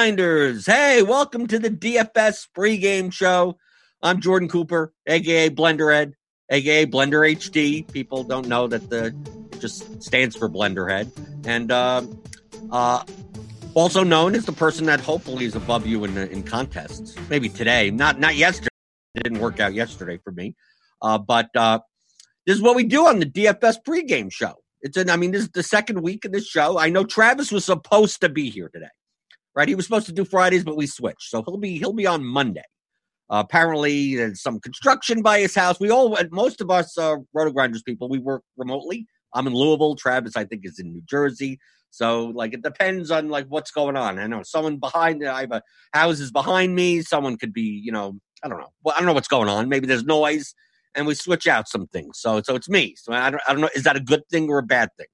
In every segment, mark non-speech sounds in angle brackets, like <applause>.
grinders. Hey, welcome to the DFS pregame show. I'm Jordan Cooper, aka Blenderhead, aka Blender HD. People don't know that the just stands for Blenderhead, and uh, uh, also known as the person that hopefully is above you in in contests. Maybe today, not not yesterday. It didn't work out yesterday for me, uh, but uh, this is what we do on the DFS pregame show. It's an, I mean, this is the second week of this show. I know Travis was supposed to be here today, right? He was supposed to do Fridays, but we switched, so he'll be he'll be on Monday. Uh, apparently, there's some construction by his house. We all, most of us, uh, Roto Grinders people, we work remotely. I'm in Louisville. Travis, I think, is in New Jersey. So, like, it depends on like what's going on. I know someone behind. I have a houses behind me. Someone could be, you know, I don't know. Well, I don't know what's going on. Maybe there's noise and we switch out some things. So so it's me. So I don't, I don't know. Is that a good thing or a bad thing?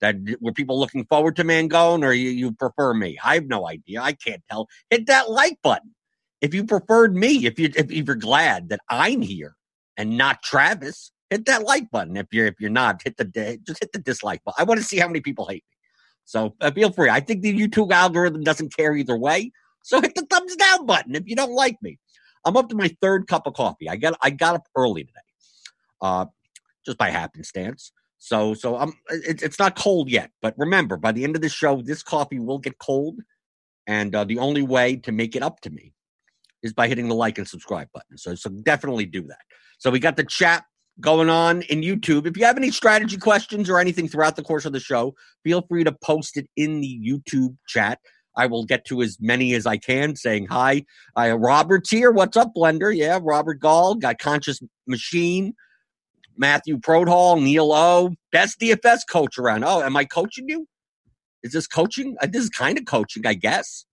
That were people looking forward to Mangone or you, you prefer me? I have no idea. I can't tell. Hit that like button if you preferred me. If you if you're glad that I'm here and not Travis, hit that like button. If you're if you're not, hit the just hit the dislike button. I want to see how many people hate me. So uh, feel free. I think the YouTube algorithm doesn't care either way. So hit the thumbs down button if you don't like me. I'm up to my third cup of coffee. I got I got up early today, uh, just by happenstance. So so I'm it, it's not cold yet, but remember, by the end of the show, this coffee will get cold, and uh, the only way to make it up to me is by hitting the like and subscribe button. So so definitely do that. So we got the chat going on in YouTube. If you have any strategy questions or anything throughout the course of the show, feel free to post it in the YouTube chat. I will get to as many as I can saying hi. Uh, Robert's here. What's up, Blender? Yeah, Robert Gall, got Conscious Machine, Matthew Prodhall, Neil O, best DFS coach around. Oh, am I coaching you? Is this coaching? Uh, this is kind of coaching, I guess.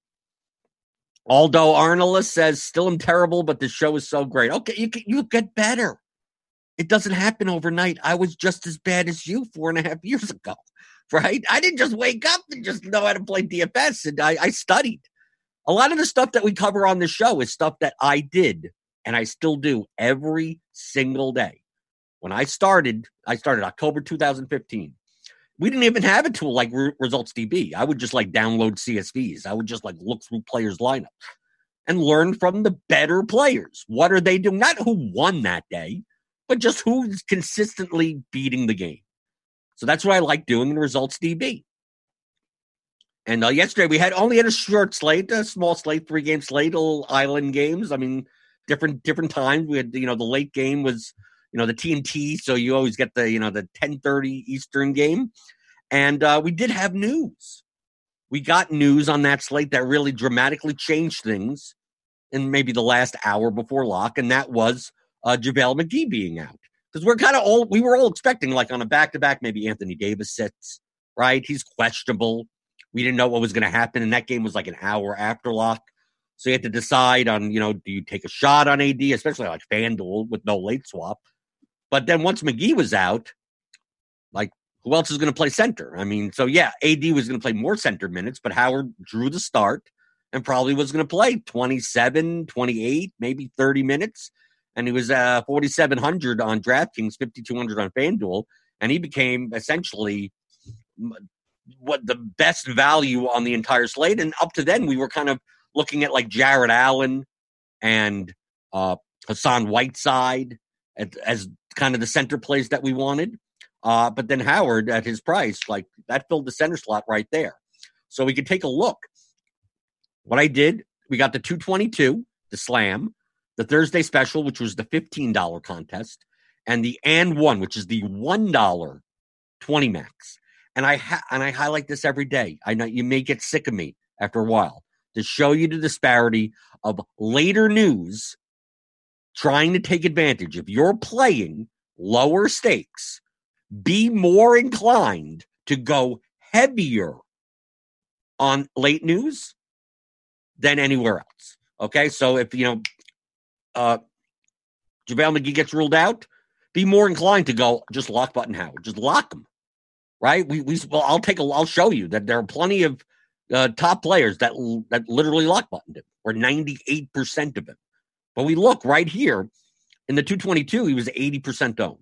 Aldo Arnoldus says, still am terrible, but the show is so great. Okay, you, you get better. It doesn't happen overnight. I was just as bad as you four and a half years ago <laughs> right? I didn't just wake up and just know how to play DFS, and I, I studied. A lot of the stuff that we cover on the show is stuff that I did and I still do every single day. When I started, I started October 2015. We didn't even have a tool like Results DB. I would just like download CSVs. I would just like look through players' lineups and learn from the better players. What are they doing? Not who won that day, but just who's consistently beating the game. So that's what I like doing in results DB. And uh, yesterday we had only had a short slate, a small slate, three game slate, little island games. I mean, different different times. We had you know the late game was you know the TNT, so you always get the you know the ten thirty Eastern game, and uh, we did have news. We got news on that slate that really dramatically changed things in maybe the last hour before lock, and that was uh, JaVale McGee being out because we're kind of all we were all expecting like on a back to back maybe Anthony Davis sits right. He's questionable. We didn't know what was going to happen, and that game was like an hour after lock. So you had to decide on you know do you take a shot on AD, especially like FanDuel with no late swap. But then once McGee was out, like who else is going to play center? I mean, so yeah, AD was going to play more center minutes, but Howard drew the start and probably was going to play 27, 28, maybe 30 minutes and he was uh, 4,700 on DraftKings, 5,200 on FanDuel, and he became essentially what the best value on the entire slate. And up to then, we were kind of looking at like Jarrett Allen and uh, Hassan Whiteside as, as kind of the center plays that we wanted. Uh, but then Howard at his price, like that filled the center slot right there. So we could take a look. What I did, we got the 222, the slam the Thursday special, which was the $15 contest, and the and one, which is the $1 20 max. And I ha- and I highlight this every day. I know you may get sick of me after a while to show you the disparity of later news trying to take advantage. If you're playing lower stakes, be more inclined to go heavier on late news than anywhere else. Okay, so if you know uh, JaVale McGee gets ruled out, be more inclined to go just lock button Howard, just lock him, right? We we well, I'll take a, I'll show you that there are plenty of uh, top players that that literally lock buttoned him, or ninety eight percent of him. But we look right here in the two twenty two, he was eighty percent owned.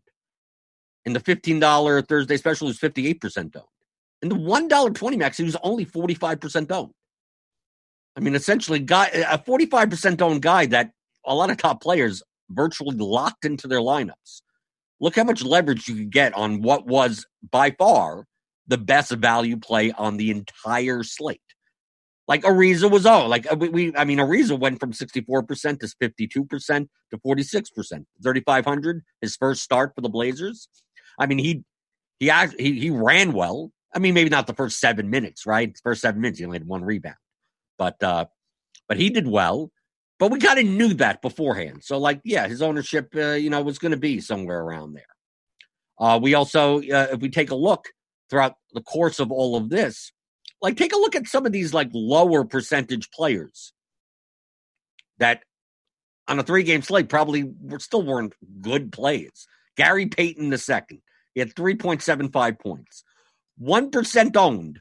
And the $15 Thursday special he was 58% owned. And the $1.20 max, he was only 45% owned. I mean, essentially, guy a 45% owned guy that a lot of top players virtually locked into their lineups. Look how much leverage you could get on what was by far the best value play on the entire slate. Like Ariza was all like uh, we, we I mean Ariza went from 64% to 52% to 46%. 3500 his first start for the Blazers. I mean he he he he ran well. I mean maybe not the first 7 minutes, right? First 7 minutes he only had one rebound. But uh but he did well. But we kind of knew that beforehand. So, like, yeah, his ownership, uh, you know, was going to be somewhere around there. Uh, we also, uh, if we take a look throughout the course of all of this, like, take a look at some of these like lower percentage players that on a three game slate probably were, still weren't good plays. Gary Payton the second, he had 3.75 points, 1% owned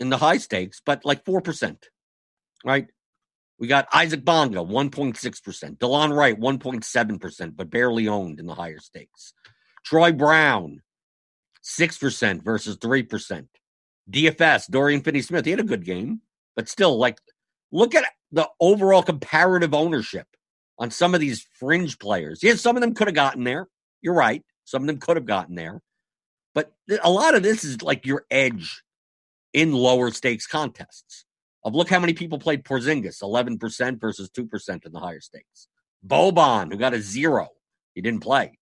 in the high stakes, but like 4%, right? We got Isaac Bonga, 1.6%. Delon Wright, 1.7%, but barely owned in the higher stakes. Troy Brown, 6% versus 3%. DFS, Dorian Finney Smith, he had a good game, but still, like, look at the overall comparative ownership on some of these fringe players. Yeah, some of them could have gotten there. You're right. Some of them could have gotten there. But a lot of this is like your edge in lower stakes contests of look how many people played Porzingis, 11% versus 2% in the higher stakes. Boban, who got a zero, he didn't play.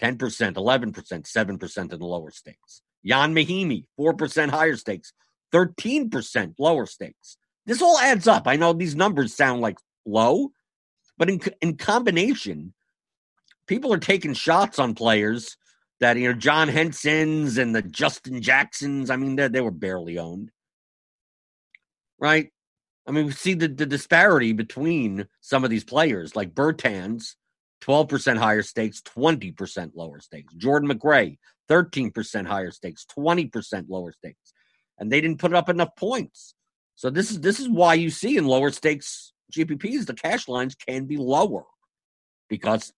10%, 11%, 7% in the lower stakes. Ian Mahinmi, 4% higher stakes, 13% lower stakes. This all adds up. I know these numbers sound like low, but in, in combination, people are taking shots on players that, you know, John Henson's and the Justin Jacksons, I mean, they, they were barely owned right? I mean, we see the, the disparity between some of these players, like Bertans, 12% higher stakes, 20% lower stakes. Jordan McRae, 13% higher stakes, 20% lower stakes. And they didn't put up enough points. So this is this is why you see in lower stakes GPPs the cash lines can be lower because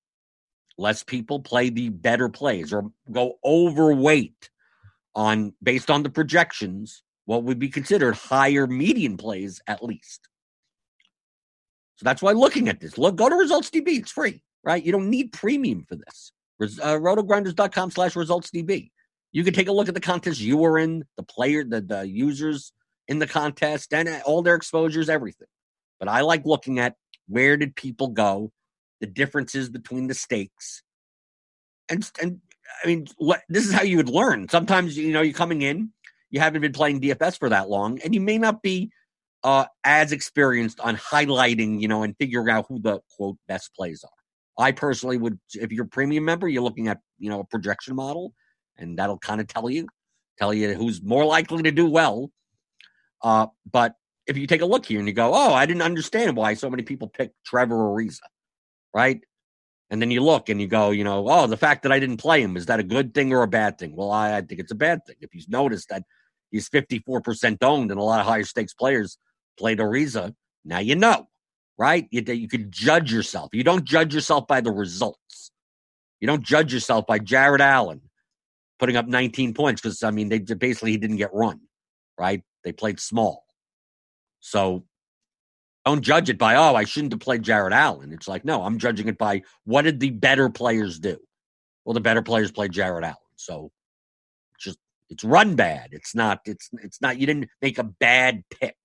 less people play the better plays or go overweight on based on the projections what would be considered higher median plays at least. So that's why looking at this, look, go to Results DB. It's free, right? You don't need premium for this. Uh, rotogrinders.com slash results DB. You can take a look at the contest you were in, the player, the, the users in the contest, and uh, all their exposures, everything. But I like looking at where did people go, the differences between the stakes, and and I mean, this is how you would learn. Sometimes you know you're coming in, you haven't been playing DFS for that long, and you may not be uh, as experienced on highlighting, you know, and figuring out who the quote best plays are. I personally would, if you're a premium member, you're looking at, you know, a projection model, and that'll kind of tell you, tell you who's more likely to do well. Uh, but if you take a look here and you go, oh, I didn't understand why so many people picked Trevor Ariza, right? And then you look and you go, you know, oh, the fact that I didn't play him, is that a good thing or a bad thing? Well, I, I think it's a bad thing. If you notice that he's 54% owned and a lot of higher stakes players played Ariza. Now you know, right? You, you can judge yourself. You don't judge yourself by the results. You don't judge yourself by Jarrett Allen putting up 19 points because, I mean, they basically he didn't get run, right? They played small. So don't judge it by, oh, I shouldn't have played Jarrett Allen. It's like, no, I'm judging it by what did the better players do? Well, the better players played Jarrett Allen. So just it's run bad. It's not. It's it's not. You didn't make a bad pick.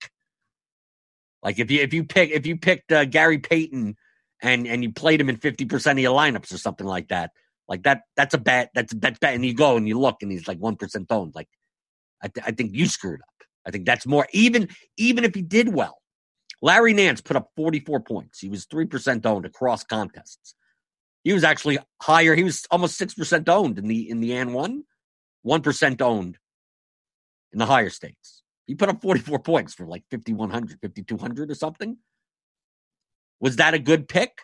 Like if you if you pick if you picked uh, Gary Payton and and you played him in fifty percent of your lineups or something like that, like that that's a bad that's that's. Bet and you go and you look and he's like one percent owned. Like I, th- I think you screwed up. I think that's more even even if he did well. Larry Nance put up forty four points. He was three percent owned across contests. He was actually higher. He was almost six percent owned in the in the N one 1% owned in the higher stakes. He put up 44 points for like 5,100, 5,200 or something. Was that a good pick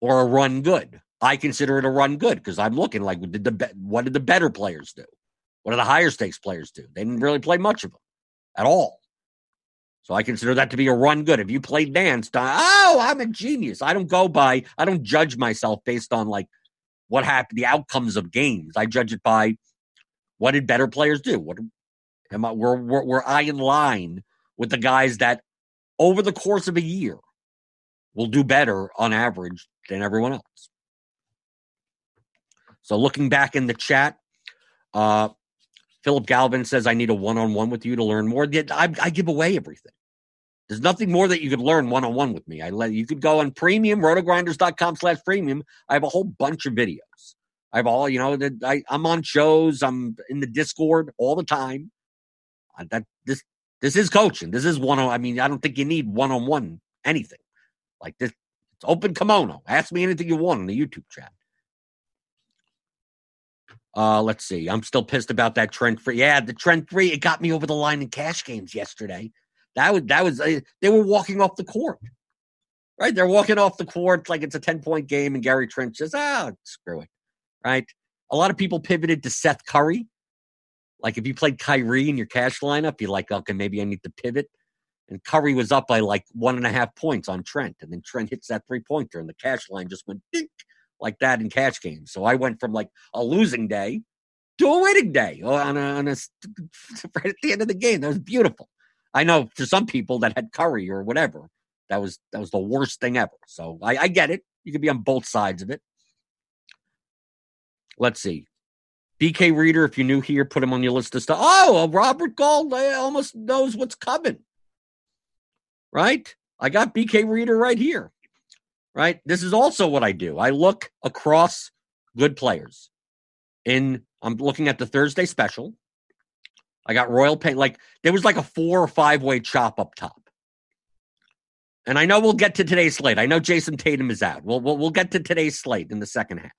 or a run good? I consider it a run good because I'm looking like did the what did the better players do? What did the higher stakes players do? They didn't really play much of them at all. So I consider that to be a run good. If you played Nance, oh, I'm a genius. I don't go by, I don't judge myself based on like what happened, the outcomes of games. I judge it by what did better players do? What am I? Were, were, were I in line with the guys that over the course of a year will do better on average than everyone else? So looking back in the chat, uh, Philip Galvin says, I need a one on one with you to learn more. I, I give away everything. There's nothing more that you could learn one on one with me. I let you could go on premium, rotogrinders.com slash premium. I have a whole bunch of videos. I have all, you know, I, I'm on shows, I'm in the Discord all the time. Uh, that this this is coaching. This is one on I mean, I don't think you need one on one anything. Like this it's open kimono. Ask me anything you want in the YouTube chat. Uh, let's see. I'm still pissed about that Trent three. Yeah, the Trent three. It got me over the line in cash games yesterday. That was that was uh, they were walking off the court, right? They're walking off the court like it's a ten point game, and Gary Trent says, "Ah, screw it," right? A lot of people pivoted to Seth Curry. Like if you played Kyrie in your cash lineup, you're like, okay, maybe I need to pivot. And Curry was up by like one and a half points on Trent, and then Trent hits that three pointer, and the cash line just went dink like that in cash games. So I went from like a losing day to a winning day on a, on a <laughs> right at the end of the game. That was beautiful. I know for some people that had Curry or whatever, that was that was the worst thing ever. So I, I get it. You could be on both sides of it. Let's see. BK Reader, if you're new here, put him on your list of stuff. Oh, Robert Gold almost knows what's coming. Right? I got BK Reader right here. Right? This is also what I do. I look across good players. In I'm looking at the Thursday special. I got Royal Pain. Like there was like a four or five way chop up top. And I know we'll get to today's slate. I know Jayson Tatum is out. We'll we'll, we'll get to today's slate in the second half.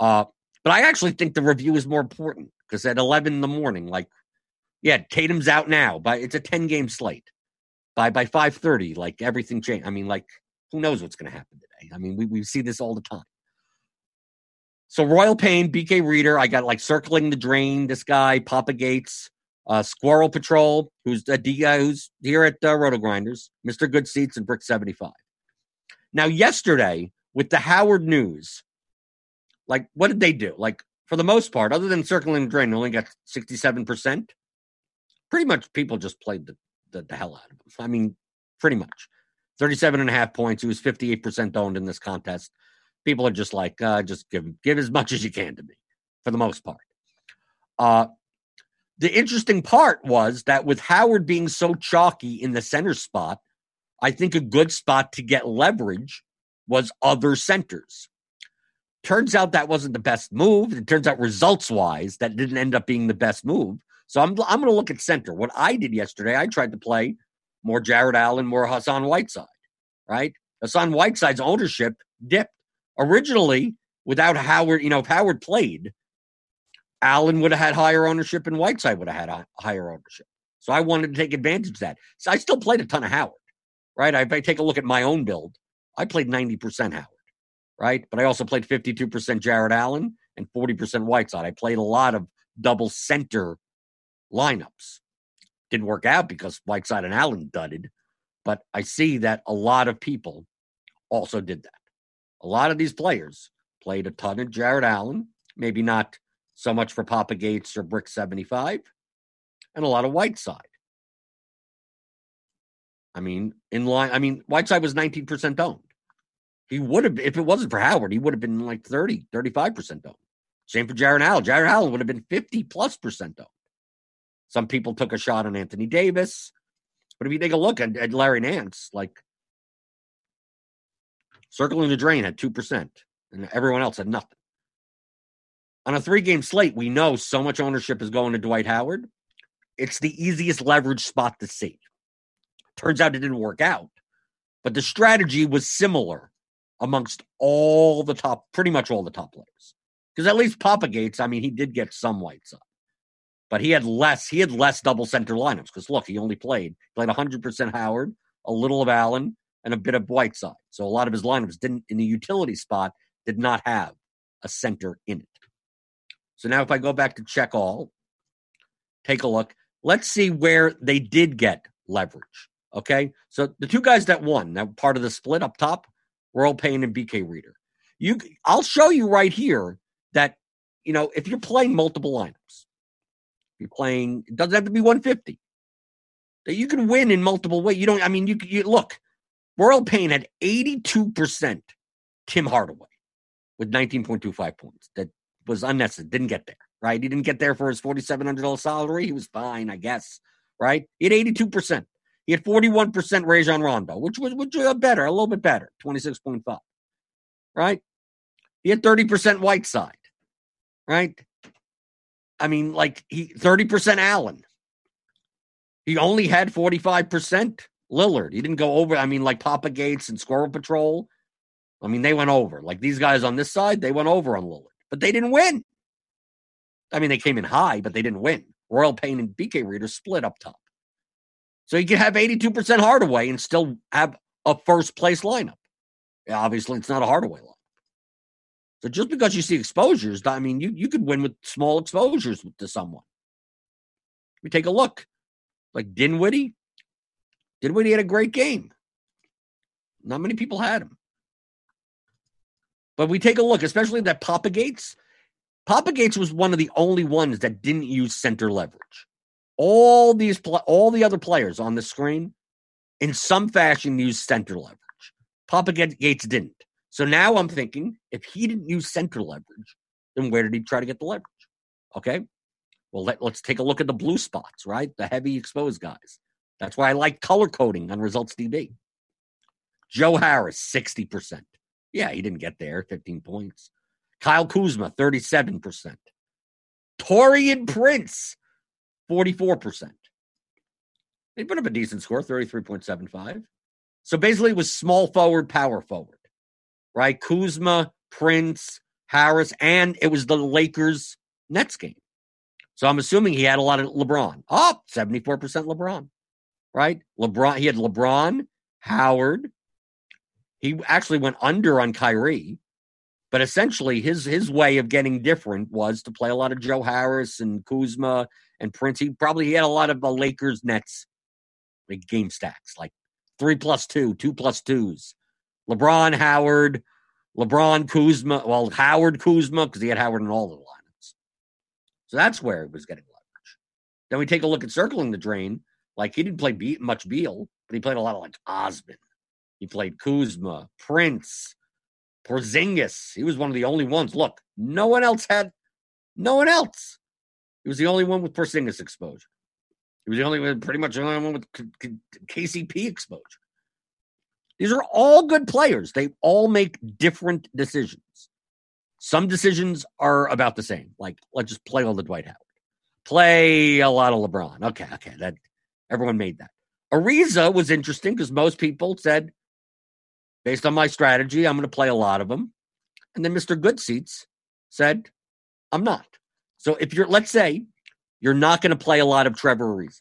Uh, but I actually think the review is more important because at eleven in the morning, like, yeah, Tatum's out now, but it's a ten game slate. By by five thirty, like everything changed. I mean, like, who knows what's going to happen today? I mean, we we see this all the time. So Royal Pain, BK Reader, I got like circling the drain. This guy, Papa Gates, uh, Squirrel Patrol, who's a D guy who's here at uh, Roto Grinders, Mister Good Seats, and Brick Seventy Five. Now, yesterday with the Howard News, like what did they do? Like for the most part, other than circling the drain, only got sixty seven percent. Pretty much, people just played the, the the hell out of him. I mean, pretty much. 37 and a half points. He was 58% owned in this contest people are just like, uh, just give give as much as you can to me, for the most part. Uh, the interesting part was that with Howard being so chalky in the center spot, I think a good spot to get leverage was other centers. Turns out that wasn't the best move. It turns out results wise, that didn't end up being the best move. So I'm I'm going to look at center. What I did yesterday, I tried to play more Jarrett Allen, more Hassan Whiteside. Right, Hassan Whiteside's ownership dipped originally without Howard, you know, if Howard played, Allen would have had higher ownership and Whiteside would have had higher ownership. So I wanted to take advantage of that. So I still played a ton of Howard, right? If I take a look at my own build, I played 90% Howard, right? But I also played 52% Jarrett Allen and 40% Whiteside. I played a lot of double center lineups. Didn't work out because Whiteside and Allen dudded, but I see that a lot of people also did that a lot of these players played a ton of Jarrett Allen, maybe not so much for Papa Gates or Brick 75, and a lot of Whiteside. I mean, in line, I mean, Whiteside was 19% owned. He would have, if it wasn't for Howard, he would have been like 30, 35% owned. Same for Jarrett Allen. Jarrett Allen would have been 50 plus percent owned. Some people took a shot on Anthony Davis. But if you take a look at, at Larry Nance, like Circling the Drain had 2%, and everyone else had nothing. On a three game slate, we know so much ownership is going to Dwight Howard. It's the easiest leverage spot to see. Turns out it didn't work out, but the strategy was similar amongst all the top, pretty much all the top players. Because at least Papa Gates, I mean, he did get some Whiteside, but he had less. He had less double center lineups. Because look, he only played played 100% Howard, a little of Allen, and a bit of Whiteside. So a lot of his lineups didn't in the utility spot did not have a center in it. So now if I go back to check all, take a look. Let's see where they did get leverage. Okay. So the two guys that won, that part of the split up top, Royal Pain and BK Reader. You, I'll show you right here that you know if you're playing multiple lineups, you're playing. It doesn't have to be 150. That you can win in multiple ways. You don't. I mean, you, you look. Royal Payne had 82 percent Tim Hardaway with 19.25 points. That was unnecessary. Didn't get there. Right. He didn't get there for his $4,700 salary. He was fine, I guess. Right. He had 82 percent. He had 41% Rajon Rondo, which was which was better, a little bit better, 26.5. Right? He had 30% Whiteside. Right? I mean, like he 30% Allen. He only had 45% Lillard. He didn't go over. I mean, like Papa Gates and Squirrel Patrol. I mean, they went over. Like these guys on this side, they went over on Lillard, but they didn't win. I mean, they came in high, but they didn't win. Royal Payne and BK Reader split up top. So you can have 82% Hardaway and still have a first place lineup. Yeah, obviously, it's not a Hardaway lineup. So just because you see exposures, I mean, you, you could win with small exposures to someone. We take a look. Like Dinwiddie. Dinwiddie had a great game. Not many people had him. But we take a look, especially that Papa Gates. Papa Gates was one of the only ones that didn't use center leverage all these all the other players on the screen in some fashion use center leverage. Papa Gates didn't. So now I'm thinking if he didn't use center leverage, then where did he try to get the leverage? Okay. Well, let, us take a look at the blue spots, right? The heavy exposed guys. That's why I like color coding on results DB. Joe Harris, 60%. Yeah, he didn't get there, 15 points. Kyle Kuzma, 37%. Taurean Prince, 44%. They put up a decent score, 33.75. So basically, it was small forward, power forward, right? Kuzma, Prince, Harris, and it was the Lakers Nets game. So I'm assuming he had a lot of LeBron. Oh, 74% LeBron, right? LeBron, he had LeBron, Howard. He actually went under on Kyrie, but essentially his his way of getting different was to play a lot of Joe Harris and Kuzma and Prince. He probably he had a lot of the Lakers Nets like game stacks, like three plus two, two plus twos. LeBron, Howard, LeBron, Kuzma. Well, Howard, Kuzma, because he had Howard in all the lineups. So that's where it was getting leverage. Then we take a look at circling the drain. Like he didn't play Be- much Beal, but he played a lot of like Osman. He played Kuzma, Prince, Porzingis. He was one of the only ones. Look, no one else had, no one else. He was the only one with Porzingis exposure. He was the only one, pretty much the only one with KCP exposure. These are all good players. They all make different decisions. Some decisions are about the same. Like, let's just play all the Dwight Howard. Play a lot of LeBron. Okay, okay. That everyone made that. Ariza was interesting because most people said, based on my strategy, I'm going to play a lot of them. And then Mr. Good Seats said, I'm not. So if you're, let's say, you're not going to play a lot of Trevor Ariza.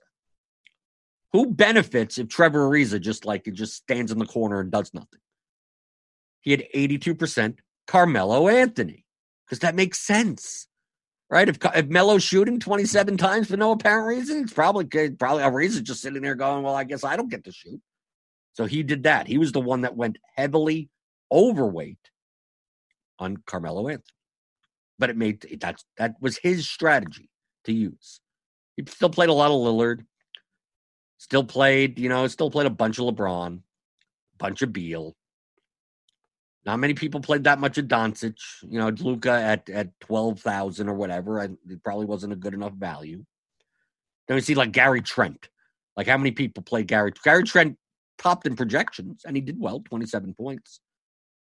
Who benefits if Trevor Ariza just like it just stands in the corner and does nothing? He had 82% Carmelo Anthony because that makes sense, right? If if Melo's shooting 27 times for no apparent reason, it's probably probably Ariza just sitting there going, "Well, I guess I don't get to shoot." So he did that. He was the one that went heavily overweight on Carmelo Anthony but it made that's that was his strategy to use. He still played a lot of Lillard, still played, you know, still played a bunch of LeBron, a bunch of Beal. Not many people played that much of Doncic. You know, Luka at at twelve thousand or whatever. I, it probably wasn't a good enough value. Then we see like Gary Trent. Like how many people played Gary? Gary Trent topped in projections and he did well, twenty seven points.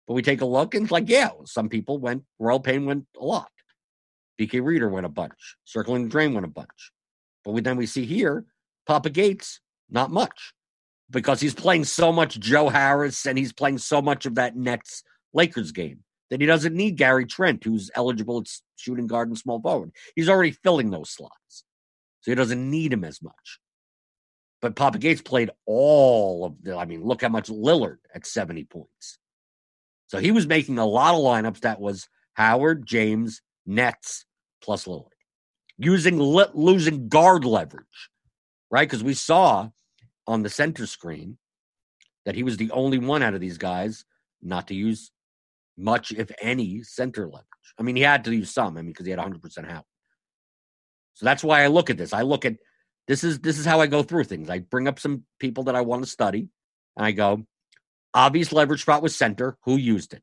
But we take a look and it's like, yeah, some people went, Royal Payne went a lot. BK Reader went a bunch. Circling the Drain went a bunch. But we, then we see here, Papa Gates, not much. Because he's playing so much Joe Harris and he's playing so much of that Nets Lakers game that he doesn't need Gary Trent, who's eligible at shooting guard and small forward. He's already filling those slots. So he doesn't need him as much. But Papa Gates played all of the, I mean, look how much Lillard at 70 points. So he was making a lot of lineups that was Howard, James, Nets, plus Lillard, using losing guard leverage, right? Because we saw on the center screen that he was the only one out of these guys not to use much, if any, center leverage. I mean, he had to use some, I mean, because he had 100% help. So that's why I look at this. I look at this is this is how I go through things. I bring up some people that I want to study, and I go, obvious leverage spot was center. Who used it?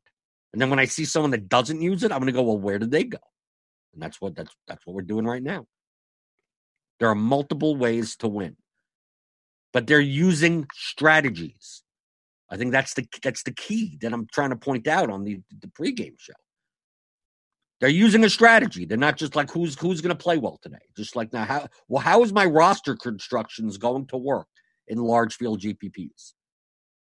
And then when I see someone that doesn't use it, I'm going to go, well, where did they go? And that's what that's that's what we're doing right now. There are multiple ways to win, but they're using strategies. I think that's the that's the key that I'm trying to point out on the the pregame show. They're using a strategy. They're not just like who's who's going to play well today. Just like now, how well how is my roster constructions going to work in large field GPPs?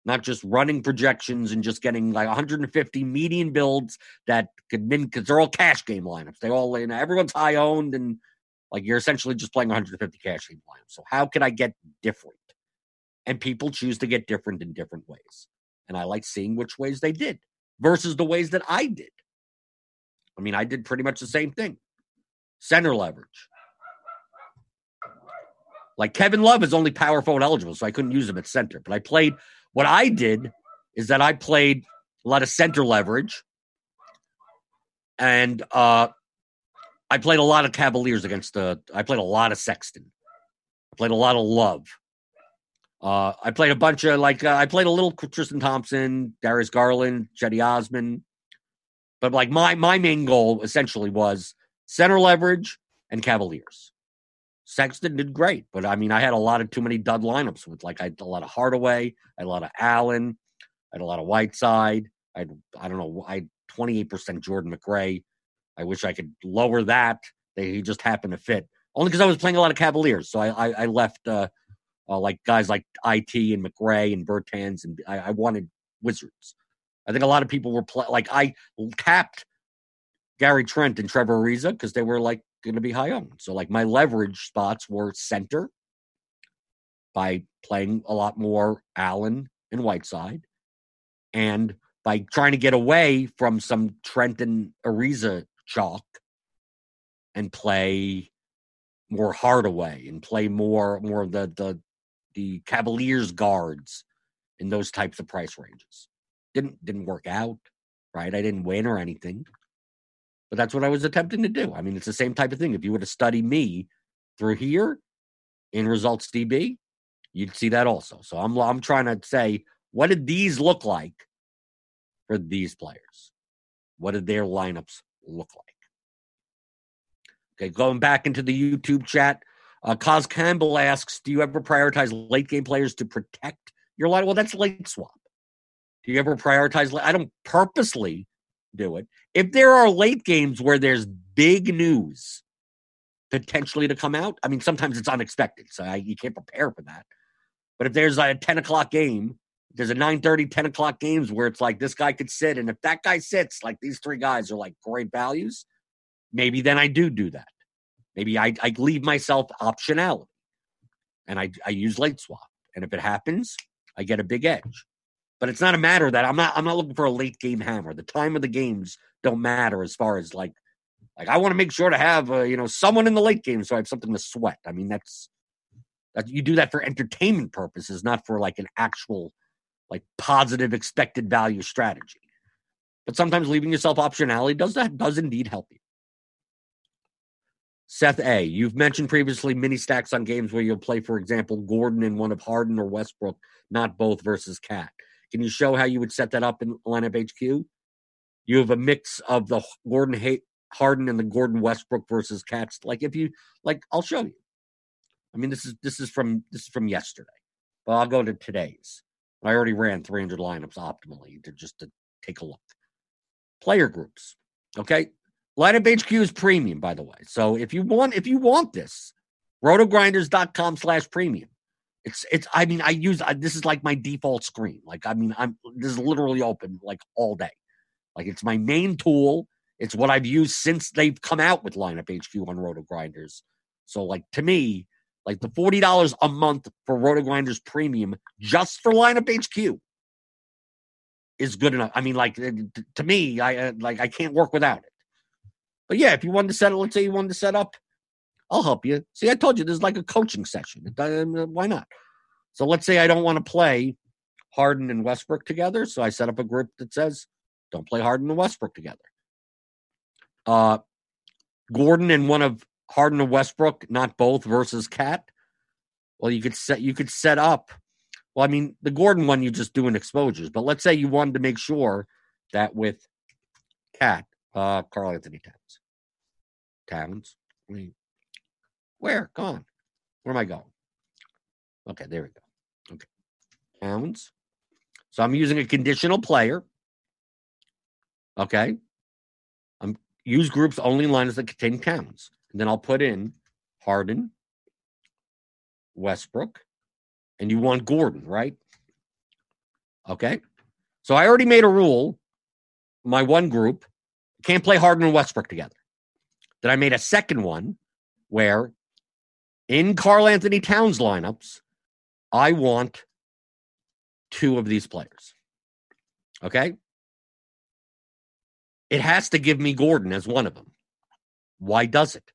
Not just running projections and just getting like 150 median builds that could min because they're all cash game lineups. They all you know, everyone's high owned and like you're essentially just playing 150 cash game lineups. So how can I get different? And people choose to get different in different ways. And I like seeing which ways they did versus the ways that I did. I mean, I did pretty much the same thing. Center leverage. Like Kevin Love is only power forward eligible, so I couldn't use him at center. But I played what I did is that I played a lot of center leverage. And uh I played a lot of Cavaliers against the I played a lot of Sexton. I played a lot of Love. Uh, I played a bunch of like uh, I played a little Tristan Thompson, Darius Garland, Cedi Osman, but like my my main goal essentially was center leverage and Cavaliers. Sexton did great, but I mean I had a lot of too many dud lineups with like I had a lot of Hardaway, I had a lot of Allen, I had a lot of Whiteside. I had I don't know I twenty eight percent Jordan McRae. I wish I could lower that. They he just happened to fit only because I was playing a lot of Cavaliers, so I I, I left. Uh, uh, like guys like IT and McRae and Bertans, and I, I wanted Wizards. I think a lot of people were play, like I capped Gary Trent and Trevor Ariza because they were like going to be high owned. So like my leverage spots were center by playing a lot more Allen and Whiteside, and by trying to get away from some Trent and Ariza chalk and play more Hardaway and play more more of the the the Cavaliers guards in those types of price ranges. Didn't didn't work out, right? I didn't win or anything. But that's what I was attempting to do. I mean, it's the same type of thing. If you were to study me through here in results DB, you'd see that also. So I'm I'm trying to say, what did these look like for these players? What did their lineups look like? Okay, going back into the YouTube chat, uh, Cos Campbell asks, "Do you ever prioritize late game players to protect your line?" Well, that's late swap. Do you ever prioritize? I don't purposely do it. If there are late games where there's big news potentially to come out, I mean, sometimes it's unexpected, so I, you can't prepare for that. But if there's a 10 o'clock game, there's a 9 30, 10 o'clock games where it's like this guy could sit, and if that guy sits, like these three guys are like great values, maybe then I do do that. Maybe I, I leave myself optionality and I, I use late swap. And if it happens, I get a big edge. But it's not a matter that I'm not I'm not looking for a late game hammer. The time of the games don't matter as far as like like I want to make sure to have uh, you know someone in the late game so I have something to sweat. I mean that's that you do that for entertainment purposes, not for like an actual like positive expected value strategy. But sometimes leaving yourself optionality does that does indeed help you. Seth A, you've mentioned previously mini stacks on games where you'll play, for example, Gordon in one of Harden or Westbrook, not both versus Cat. Can you show how you would set that up in lineup HQ? You have a mix of the Gordon Harden and the Gordon Westbrook versus Cats. Like if you like, I'll show you. I mean, this is this is from this is from yesterday, but I'll go to today's. I already ran 300 lineups optimally to just to take a look. Player groups. Okay. Lineup HQ is premium, by the way. So if you want, if you want this, rotogrinders.com slash premium. It's, it's, I mean, I use, this is like my default screen. Like, I mean, I'm, this is literally open like all day. Like, it's my main tool. It's what I've used since they've come out with Lineup HQ on Roto Grinders. So, like, to me, like the $40 a month for Roto Grinders premium just for Lineup HQ is good enough. I mean, like, to me, I, uh, like, I can't work without it. But yeah, if you wanted to set it, let's say you wanted to set up, I'll help you. See, I told you there's like a coaching session. why not? So let's say I don't want to play Harden and Westbrook together. So I set up a group that says Don't play Harden and Westbrook together. Uh, Gordon and one of Harden and Westbrook, not both versus Cat. Well, you could set you could set up. Well, I mean, the Gordon one you just doing exposures, but let's say you wanted to make sure that with Cat, uh, Karl-Anthony Towns, Towns, I mean, where? On, where am I going? Okay, there we go. Okay, Towns. So I'm using a conditional player. Okay, I'm use groups only in lines that contain Towns. And then I'll put in Harden, Westbrook, and you want Gordon, right? Okay. So I already made a rule. My one group can't play Harden and Westbrook together. Then I made a second one where in Karl-Anthony Towns lineups, I want two of these players. Okay. It has to give me Gordon as one of them. Why does it?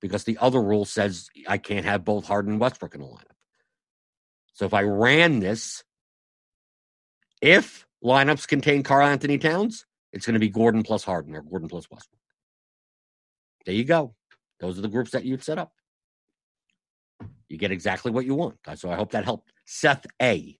because the other rule says I can't have both Harden and Westbrook in the lineup. So if I ran this, if lineups contain Karl-Anthony Towns, it's going to be Gordon plus Harden or Gordon plus Westbrook. There you go. Those are the groups that you've set up. You get exactly what you want. So I hope that helped. Seth A.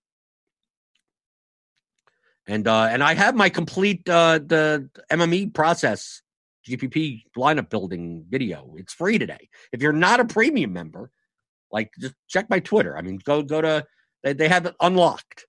And uh, and I have my complete uh, the MME process GPP lineup building video. It's free today. If you're not a premium member, like just check my Twitter. I mean, go go to they, they have it unlocked.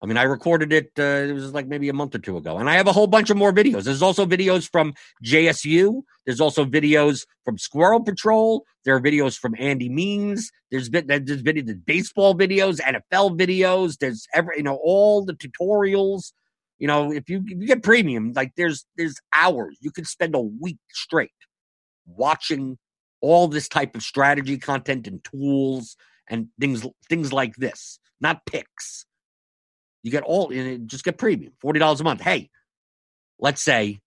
I mean, I recorded it. Uh, it was like maybe a month or two ago, and I have a whole bunch of more videos. There's also videos from JSU. There's also videos from Squirrel Patrol. There are videos from Andy Means. There's been there's video, there's baseball videos, NFL videos. There's every you know all the tutorials. You know, if you, if you get premium, like there's there's hours you could spend a week straight watching all this type of strategy content and tools and things things like this, not picks. You get all just get premium, forty dollars a month. Hey, let's say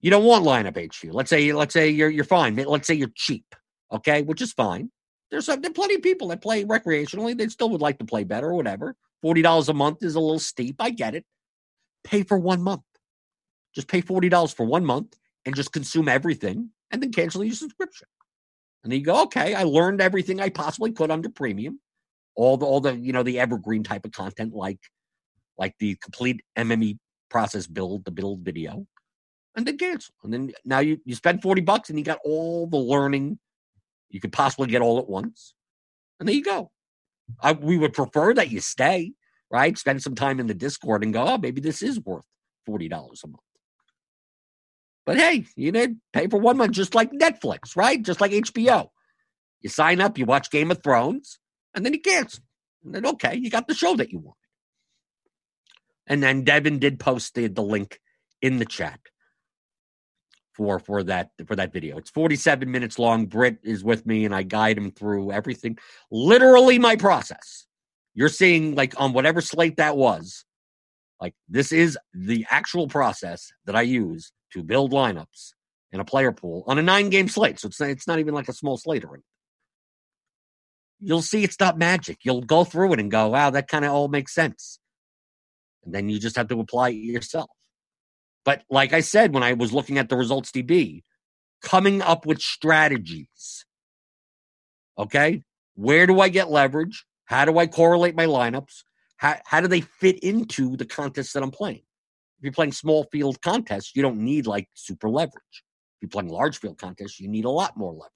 you don't want lineup HQ. Let's say let's say you're you're fine. Let's say you're cheap, okay, which is fine. There's some, plenty of people that play recreationally. They still would like to play better or whatever. Forty dollars a month is a little steep. I get it pay for one month. Just pay $40 for one month and just consume everything and then cancel your subscription. And then you go, okay, I learned everything I possibly could under premium. All the all the, you know, the evergreen type of content like like the complete MME process build, the build video, and then cancel. And then now you, you spend 40 bucks and you got all the learning you could possibly get all at once. And there you go. I, we would prefer that you stay right? Spend some time in the Discord and go, oh, maybe this is worth $40 a month. But hey, you did pay for one month, just like Netflix, right? Just like HBO. You sign up, you watch Game of Thrones, and then you cancel. And then, okay, you got the show that you want. And then Devin did post the, the link in the chat for for that for that video. It's 47 minutes long. Britt is with me and I guide him through everything. Literally my process. You're seeing like on whatever slate that was, like this is the actual process that I use to build lineups in a player pool on a nine game slate. So it's it's not even like a small slate or anything. You'll see it's not magic. You'll go through it and go, wow, that kind of all makes sense. And then you just have to apply it yourself. But like I said, when I was looking at the results DB, coming up with strategies. Okay. Where do I get leverage? How do I correlate my lineups? How, how do they fit into the contests that I'm playing? If you're playing small field contests, you don't need like super leverage. If you're playing large field contests, you need a lot more leverage.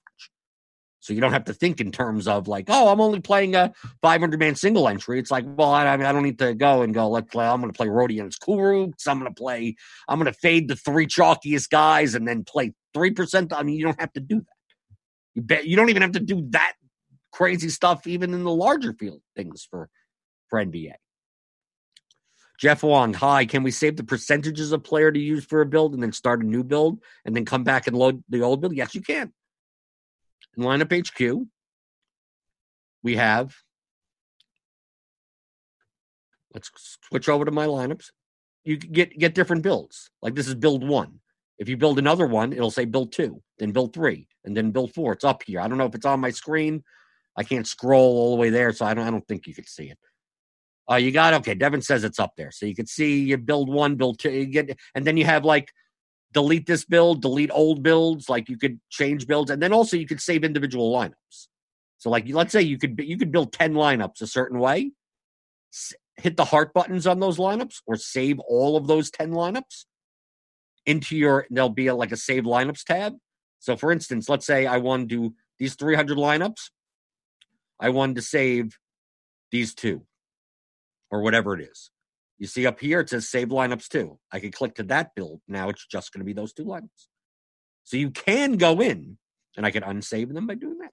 So you don't have to think in terms of like, oh, I'm only playing a 500 man single entry. It's like, well, I, I don't need to go and go. Let's play. I'm going to play Rodions Kurucs. I'm going to play. I'm going to fade the three chalkiest guys and then play three percent. I mean, you don't have to do that. You bet. You don't even have to do that crazy stuff even in the larger field things for for NBA. Jeff Wong, hi. Can we save the percentages of player to use for a build and then start a new build and then come back and load the old build? Yes, you can. In lineup HQ, we have. Let's switch over to my lineups. You get get different builds. Like this is build one. If you build another one, it'll say build two, then build three, and then build four. It's up here. I don't know if it's on my screen. I can't scroll all the way there, so I don't I don't think you could see it. Uh, you got okay. Devin says it's up there, so you can see you build one, build two, you get, and then you have like delete this build, delete old builds. Like you could change builds, and then also you could save individual lineups. So like let's say you could you could build ten lineups a certain way, hit the heart buttons on those lineups, or save all of those ten lineups into your. There'll be a, like a save lineups tab. So for instance, let's say I want to do these 300 lineups. I wanted to save these two or whatever it is. You see up here, it says save lineups too. I can click to that build. Now it's just going to be those two lineups. So you can go in and I can unsave them by doing that.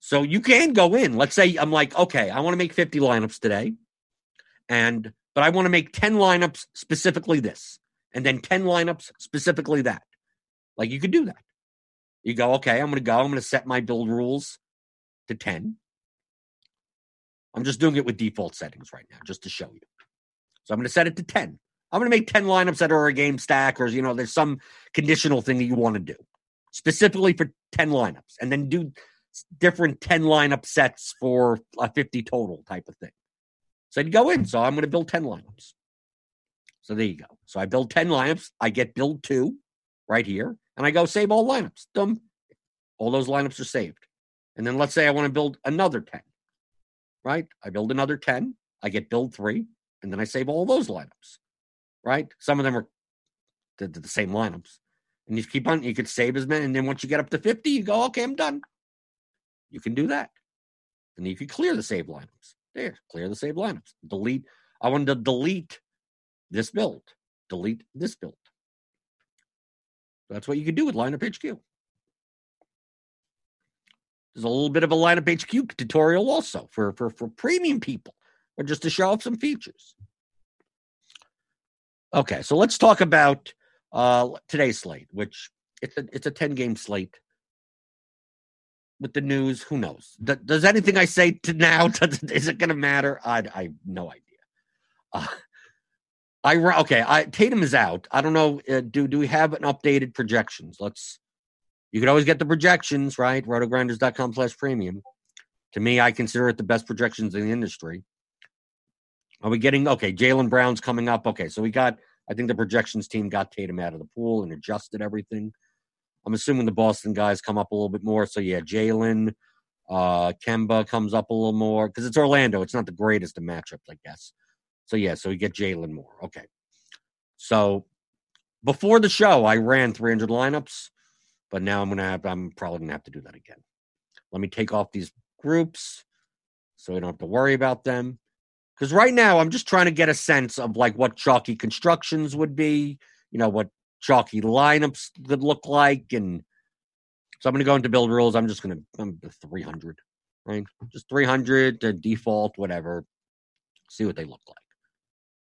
So you can go in. Let's say I'm like, okay, I want to make 50 lineups today. And but I want to make 10 lineups specifically this, and then 10 lineups specifically that. Like you could do that. You go, okay, I'm going to go. I'm going to set my build rules to 10. I'm just doing it with default settings right now, just to show you. So I'm going to set it to 10. I'm going to make 10 lineups that are a game stack, or, you know, there's some conditional thing that you want to do specifically for 10 lineups, and then do different 10 lineup sets for a 50 total type of thing. So I'd go in. So I'm going to build 10 lineups. So there you go. So I build 10 lineups. I get build two right here, and I go save all lineups. Dum. All those lineups are saved. And then let's say I want to build another 10, right? I build another 10, I get build three, and then I save all those lineups, right? Some of them are the, the same lineups. And you keep on, you could save as many. And then once you get up to 50, you go, okay, I'm done. You can do that. And you can clear the save lineups. There, clear the save lineups. Delete. I wanted to delete this build, delete this build. That's what you can do with lineup HQ. There's a little bit of a lineup HQ tutorial also for, for, for premium people, or just to show off some features. Okay, so let's talk about uh, today's slate, which it's a it's a ten game slate. With the news, who knows? Does anything I say to now <laughs> is it going to matter? I I no idea. Uh, I okay. I Tatum is out. I don't know. Uh, do do we have an updated projections? Let's you could always get the projections, right? Rotogrinders.com slash premium. To me, I consider it the best projections in the industry. Are we getting okay? Jaylen Brown's coming up. Okay, so we got. I think the projections team got Tatum out of the pool and adjusted everything. I'm assuming the Boston guys come up a little bit more. So yeah, Jaylen, uh, Kemba comes up a little more because it's Orlando. It's not the greatest of matchups, I guess. So yeah, so we get Jaylen more. Okay. So before the show, I ran 300 lineups. But now I'm gonna have I'm probably gonna have to do that again. Let me take off these groups so we don't have to worry about them. Because right now I'm just trying to get a sense of like what chalky constructions would be, you know, what chalky lineups could look like. And so I'm gonna go into build rules. I'm just gonna I'm 300, right? Just 300 to default, whatever. See what they look like.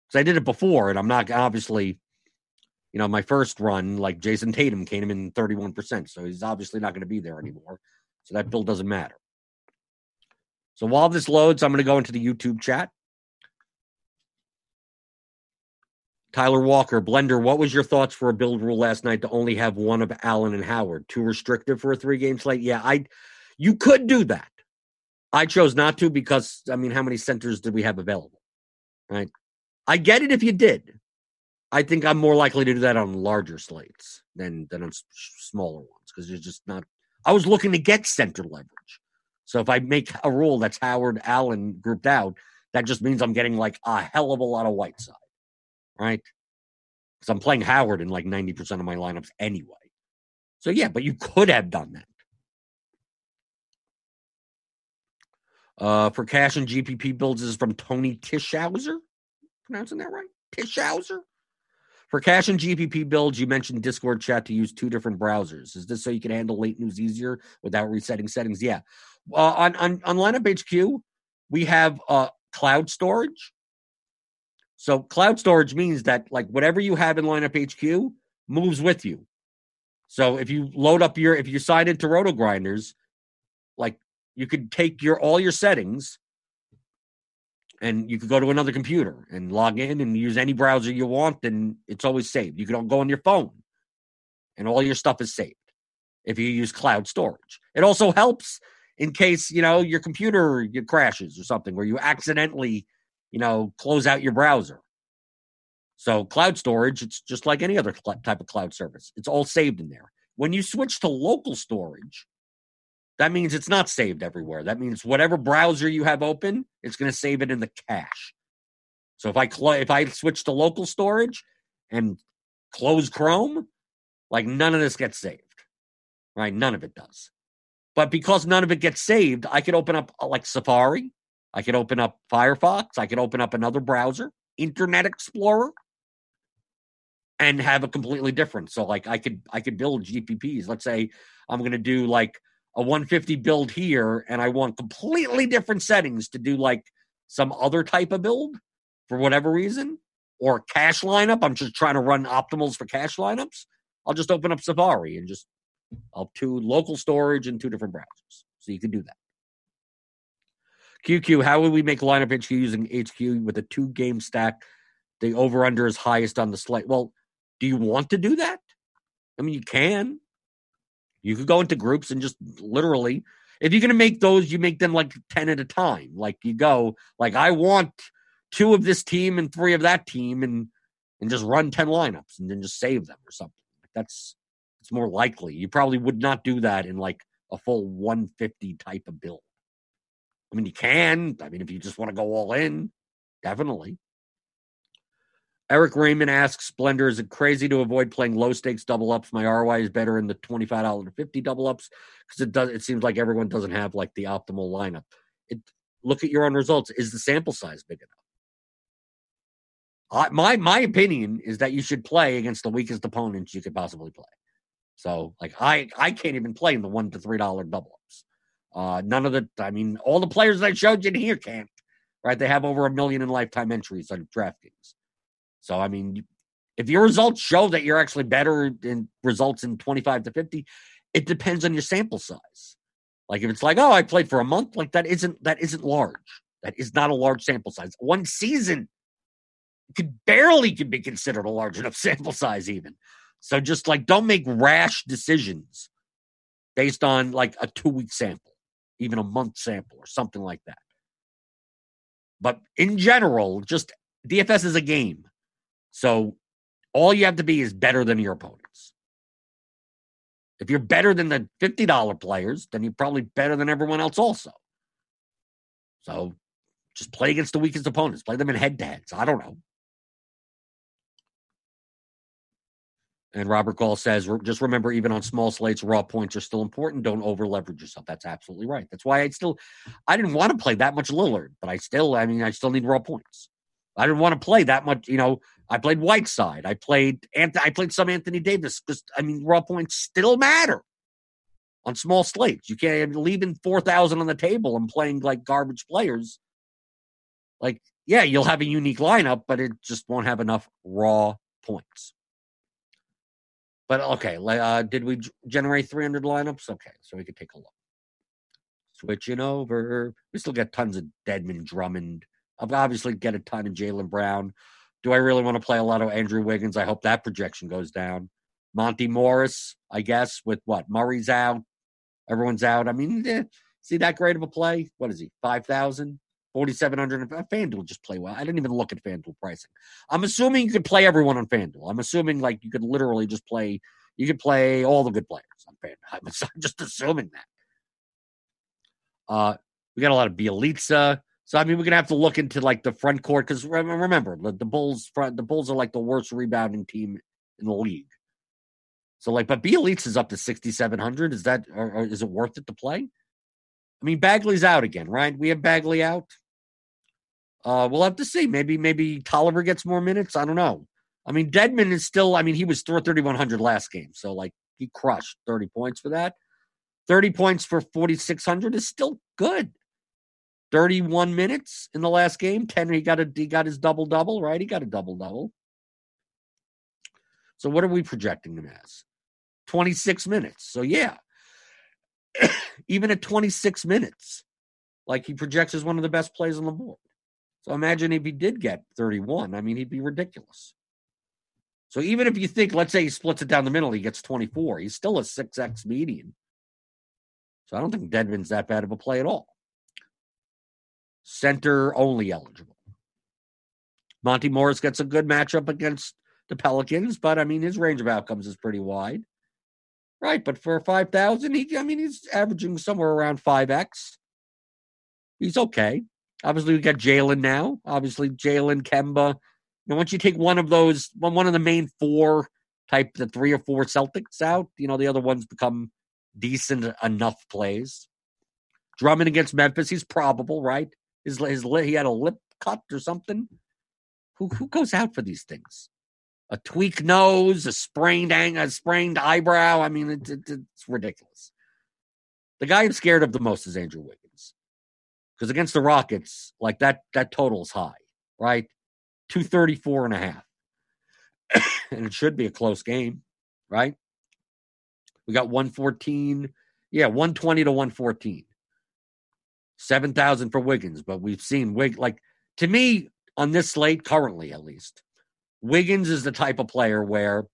Because I did it before, and I'm not obviously you know, my first run, like Jayson Tatum came in 31%. So he's obviously not going to be there mm-hmm. anymore. So that build doesn't matter. So while this loads, I'm going to go into the YouTube chat. Tyler Walker, Blender, what was your thoughts for a build rule last night to only have one of Allen and Howard? Too restrictive for a three game slate? Yeah, I you could do that. I chose not to because I mean, how many centers did we have available? Right. I get it if you did. I think I'm more likely to do that on larger slates than than on smaller ones because there's just not. I was looking to get center leverage, so if I make a rule that's Howard Allen grouped out, that just means I'm getting like a hell of a lot of Whiteside, right? Because I'm playing Howard in like 90% of my lineups anyway. So yeah, but you could have done that. Uh, for cash and GPP builds is from Tony Tischhauser. Pronouncing that right? Tischhauser. For cash and GPP builds, you mentioned Discord chat to use two different browsers. Is this so you can handle late news easier without resetting settings? Yeah. Uh, on, on, on Lineup HQ, we have uh, cloud storage. So cloud storage means that like whatever you have in Lineup HQ moves with you. So if you load up your if you sign into Roto Grinders, like you could take your all your settings and you could go to another computer and log in and use any browser you want and it's always saved you can go on your phone and all your stuff is saved if you use cloud storage it also helps in case you know your computer crashes or something, where you accidentally, you know, close out your browser. So cloud storage, it's just like any other type of cloud service. It's all saved in there. When you switch to local storage, that means it's not saved everywhere. That means whatever browser you have open, it's going to save it in the cache. So if I cl- if I switch to local storage and close Chrome, like none of this gets saved. Right? None of it does. But because none of it gets saved, I could open up uh, like Safari, I could open up Firefox, I could open up another browser, Internet Explorer, and have a completely different. So like I could I could build GPPs. Let's say I'm going to do like a 150 build here and I want completely different settings to do like some other type of build for whatever reason or cash lineup. I'm just trying to run optimals for cash lineups. I'll just open up Safari and just I'll two local storage and two different browsers. So you can do that. QQ, how would we make lineup HQ using HQ with a two game stack? The over under is highest on the slate. Well, do you want to do that? I mean, you can. You could go into groups and just literally, if you're going to make those, you make them like 10 at a time. Like you go, like, I want two of this team and three of that team and and just run 10 lineups and then just save them or something. That's it's more likely. You probably would not do that in like a full 150 type of build. I mean, you can. I mean, if you just want to go all in, definitely. Eric Raymond asks Blender, is it crazy to avoid playing low stakes double ups? My ROI is better in the $25 to 50 double ups because it does it seems like everyone doesn't have like the optimal lineup. It look at your own results. Is the sample size big enough? I, my my opinion is that you should play against the weakest opponents you could possibly play. So like I I can't even play in the one to three dollar double ups. Uh, none of the I mean all the players I showed you in here can't. Right? They have over a million in lifetime entries on DraftKings. So, I mean, if your results show that you're actually better in results in 25 to 50, it depends on your sample size. Like if it's like, oh, I played for a month, like that isn't that isn't large. That is not a large sample size. One season could barely could be considered a large <laughs> enough sample size, even. So just like don't make rash decisions based on like a two week sample, even a month sample or something like that. But in general, just DFS is a game. So all you have to be is better than your opponents. If you're better than the $50 players, then you're probably better than everyone else also. So just play against the weakest opponents, play them in head to heads. I don't know. And Robert Gall says, just remember, even on small slates, raw points are still important. Don't over leverage yourself. That's absolutely right. That's why I still, I didn't want to play that much Lillard, but I still, I mean, I still need raw points. I didn't want to play that much. You know, I played Whiteside. I played I played some Anthony Davis because I mean raw points still matter on small slates. You can't leaving four thousand on the table and playing like garbage players. Like, yeah, you'll have a unique lineup, but it just won't have enough raw points. But okay, uh, did we generate 300 lineups? Okay, so we could take a look. Switching over, we still got tons of Dedmon Drummond I'll obviously get a ton of Jaylen Brown. Do I really want to play a lot of Andrew Wiggins? I hope that projection goes down. Monte Morris, I guess, with what? Murray's out. Everyone's out. I mean, eh, see that great of a play? What is he? 5,000? 4,700. FanDuel just play well. I didn't even look at FanDuel pricing. I'm assuming you could play everyone on FanDuel. I'm assuming like you could literally just play, you could play all the good players on FanDuel. <laughs> I'm just assuming that. Uh, we got a lot of Bjelica. So I mean, we're gonna have to look into like the front court because remember the, the Bulls front the Bulls are like the worst rebounding team in the league. So like, but Bjelica is up to sixty seven hundred. Is that or, or, is it worth it to play? I mean, Bagley's out again, right? We have Bagley out. Uh, we'll have to see. Maybe maybe Tolliver gets more minutes. I don't know. I mean, Dedmon is still. I mean, he was thirty one hundred last game, so like he crushed thirty points for that. Thirty points for forty six hundred is still good. 31 minutes in the last game. 10 he got a he got his double double, right? He got a double double. So what are we projecting him as? 26 minutes. So yeah. <coughs> Even at 26 minutes, like he projects as one of the best plays on the board. So imagine if he did get 31. I mean, he'd be ridiculous. So even if you think, let's say he splits it down the middle, he gets 24, he's still a 6x median. So I don't think Dedmon's that bad of a play at all. Center only eligible. Monte Morris gets a good matchup against the Pelicans, but I mean his range of outcomes is pretty wide. Right, but for five thousand, he I mean he's averaging somewhere around five X. He's okay. Obviously, we got Jaylen now. Obviously, Jaylen Kemba. And once you take one of those, one of the main four type, the three or four Celtics out, you know, the other ones become decent enough plays. Drummond against Memphis, he's probable, right? His his he had a lip cut or something. Who who goes out for these things? A tweak nose, a sprained a sprained eyebrow. I mean, it, it, it's ridiculous. The guy I'm scared of the most is Andrew Wiggins, because against the Rockets, like that that total's high, right? 234 and a half. <coughs> and it should be a close game, right? We got 114. Yeah, 120 to 114. 7,000 for Wiggins, but we've seen Wig like to me on this slate currently at least. Wiggins is the type of player where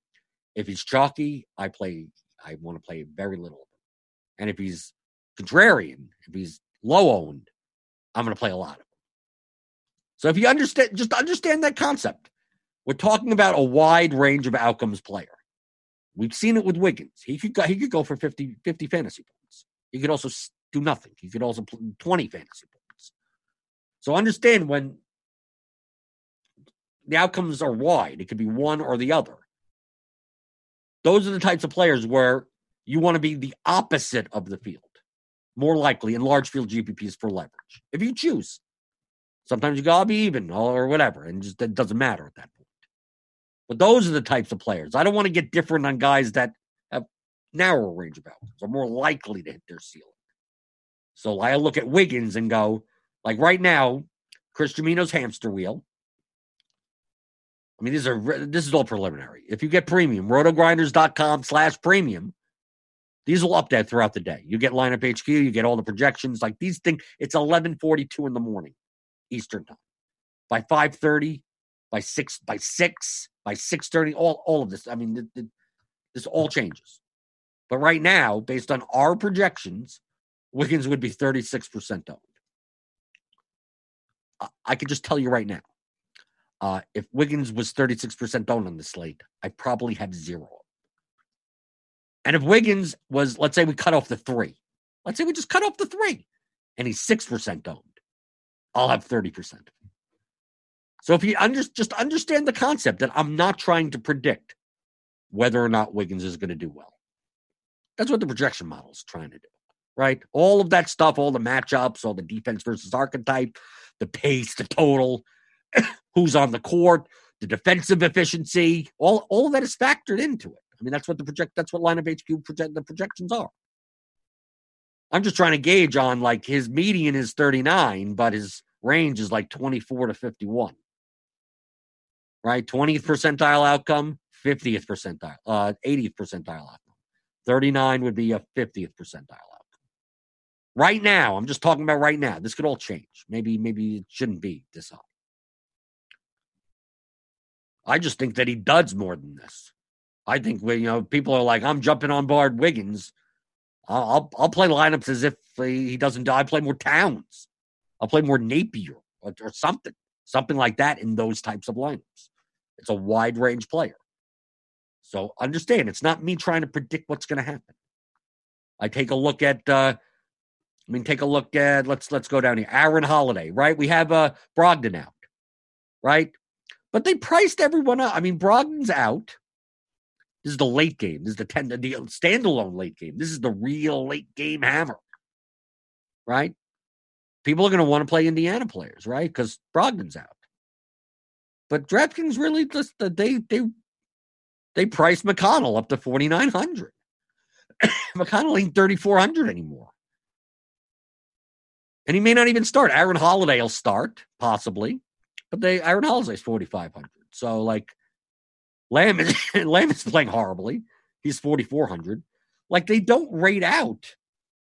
if he's chalky, I play I want to play very little. And if he's contrarian, if he's low owned, I'm going to play a lot of him. So if you understand just understand that concept. We're talking about a wide range of outcomes player. We've seen it with Wiggins. He could go, he could go for 50, 50 fantasy points. He could also do nothing. He could also play 20 fantasy points. So understand when the outcomes are wide, it could be one or the other. Those are the types of players where you want to be the opposite of the field, more likely in large field GPPs for leverage. If you choose, sometimes you gotta be even or whatever, and just it doesn't matter at that point. But those are the types of players. I don't want to get different on guys that have narrower range of outcomes, are more likely to hit their ceiling. So I look at Wiggins and go, like right now, Chris Jamino's hamster wheel. I mean, these are this is all preliminary. If you get premium, rotogrinders.com slash premium, these will update throughout the day. You get lineup HQ, you get all the projections. Like these things, it's 1142 in the morning, Eastern time. By 530, by six, by six, by 6.30 all, all of this i mean this all changes but right now based on our projections wiggins would be 36% owned. I, could just tell you right now uh, if wiggins was 36% owned on the slate i probably have zero. And if wiggins was let's say we cut off the three let's say we just cut off the three and he's 6% owned i'll have 30% so if you under, just understand the concept that I'm not trying to predict whether or not Wiggins is going to do well. That's what the projection model is trying to do, right? All of that stuff, all the matchups, all the defense versus archetype, the pace, the total, <coughs> who's on the court, the defensive efficiency, all all of that is factored into it. I mean, that's what the project that's what lineup HQ project the projections are. I'm just trying to gauge on like his median is 39, but his range is like 24 to 51 right? 20th percentile outcome, 50th percentile, uh, 80th percentile outcome. 39 would be a 50th percentile. Right now, I'm just talking about right now. This could all change. Maybe, maybe it shouldn't be this high. I just think that he does more than this. I think when you know people are like, I'm jumping on board Wiggins. I'll I'll, I'll play lineups as if he doesn't. Die. I play more Towns. I'll play more Napier or, or something, something like that in those types of lineups. It's a wide range player. So understand, it's not me trying to predict what's going to happen. I take a look at. uh I mean, take a look at. Let's let's go down here. Aaron Holiday, right? We have uh Brogdon out, right? But they priced everyone out. I mean, Brogdon's out. This is the late game. This is the ten, the standalone late game. This is the real late game hammer, right? People are going to want to play Indiana players, right? Because Brogdon's out. But DraftKings really just uh, they they they priced McConnell up to forty nine hundred. <coughs> McConnell ain't thirty four hundred anymore, and he may not even start. Aaron Holiday will start possibly, but they Aaron Holiday's forty five hundred. So like, Lamb is <laughs> Lamb is playing horribly. He's forty four hundred. Like they don't rate out.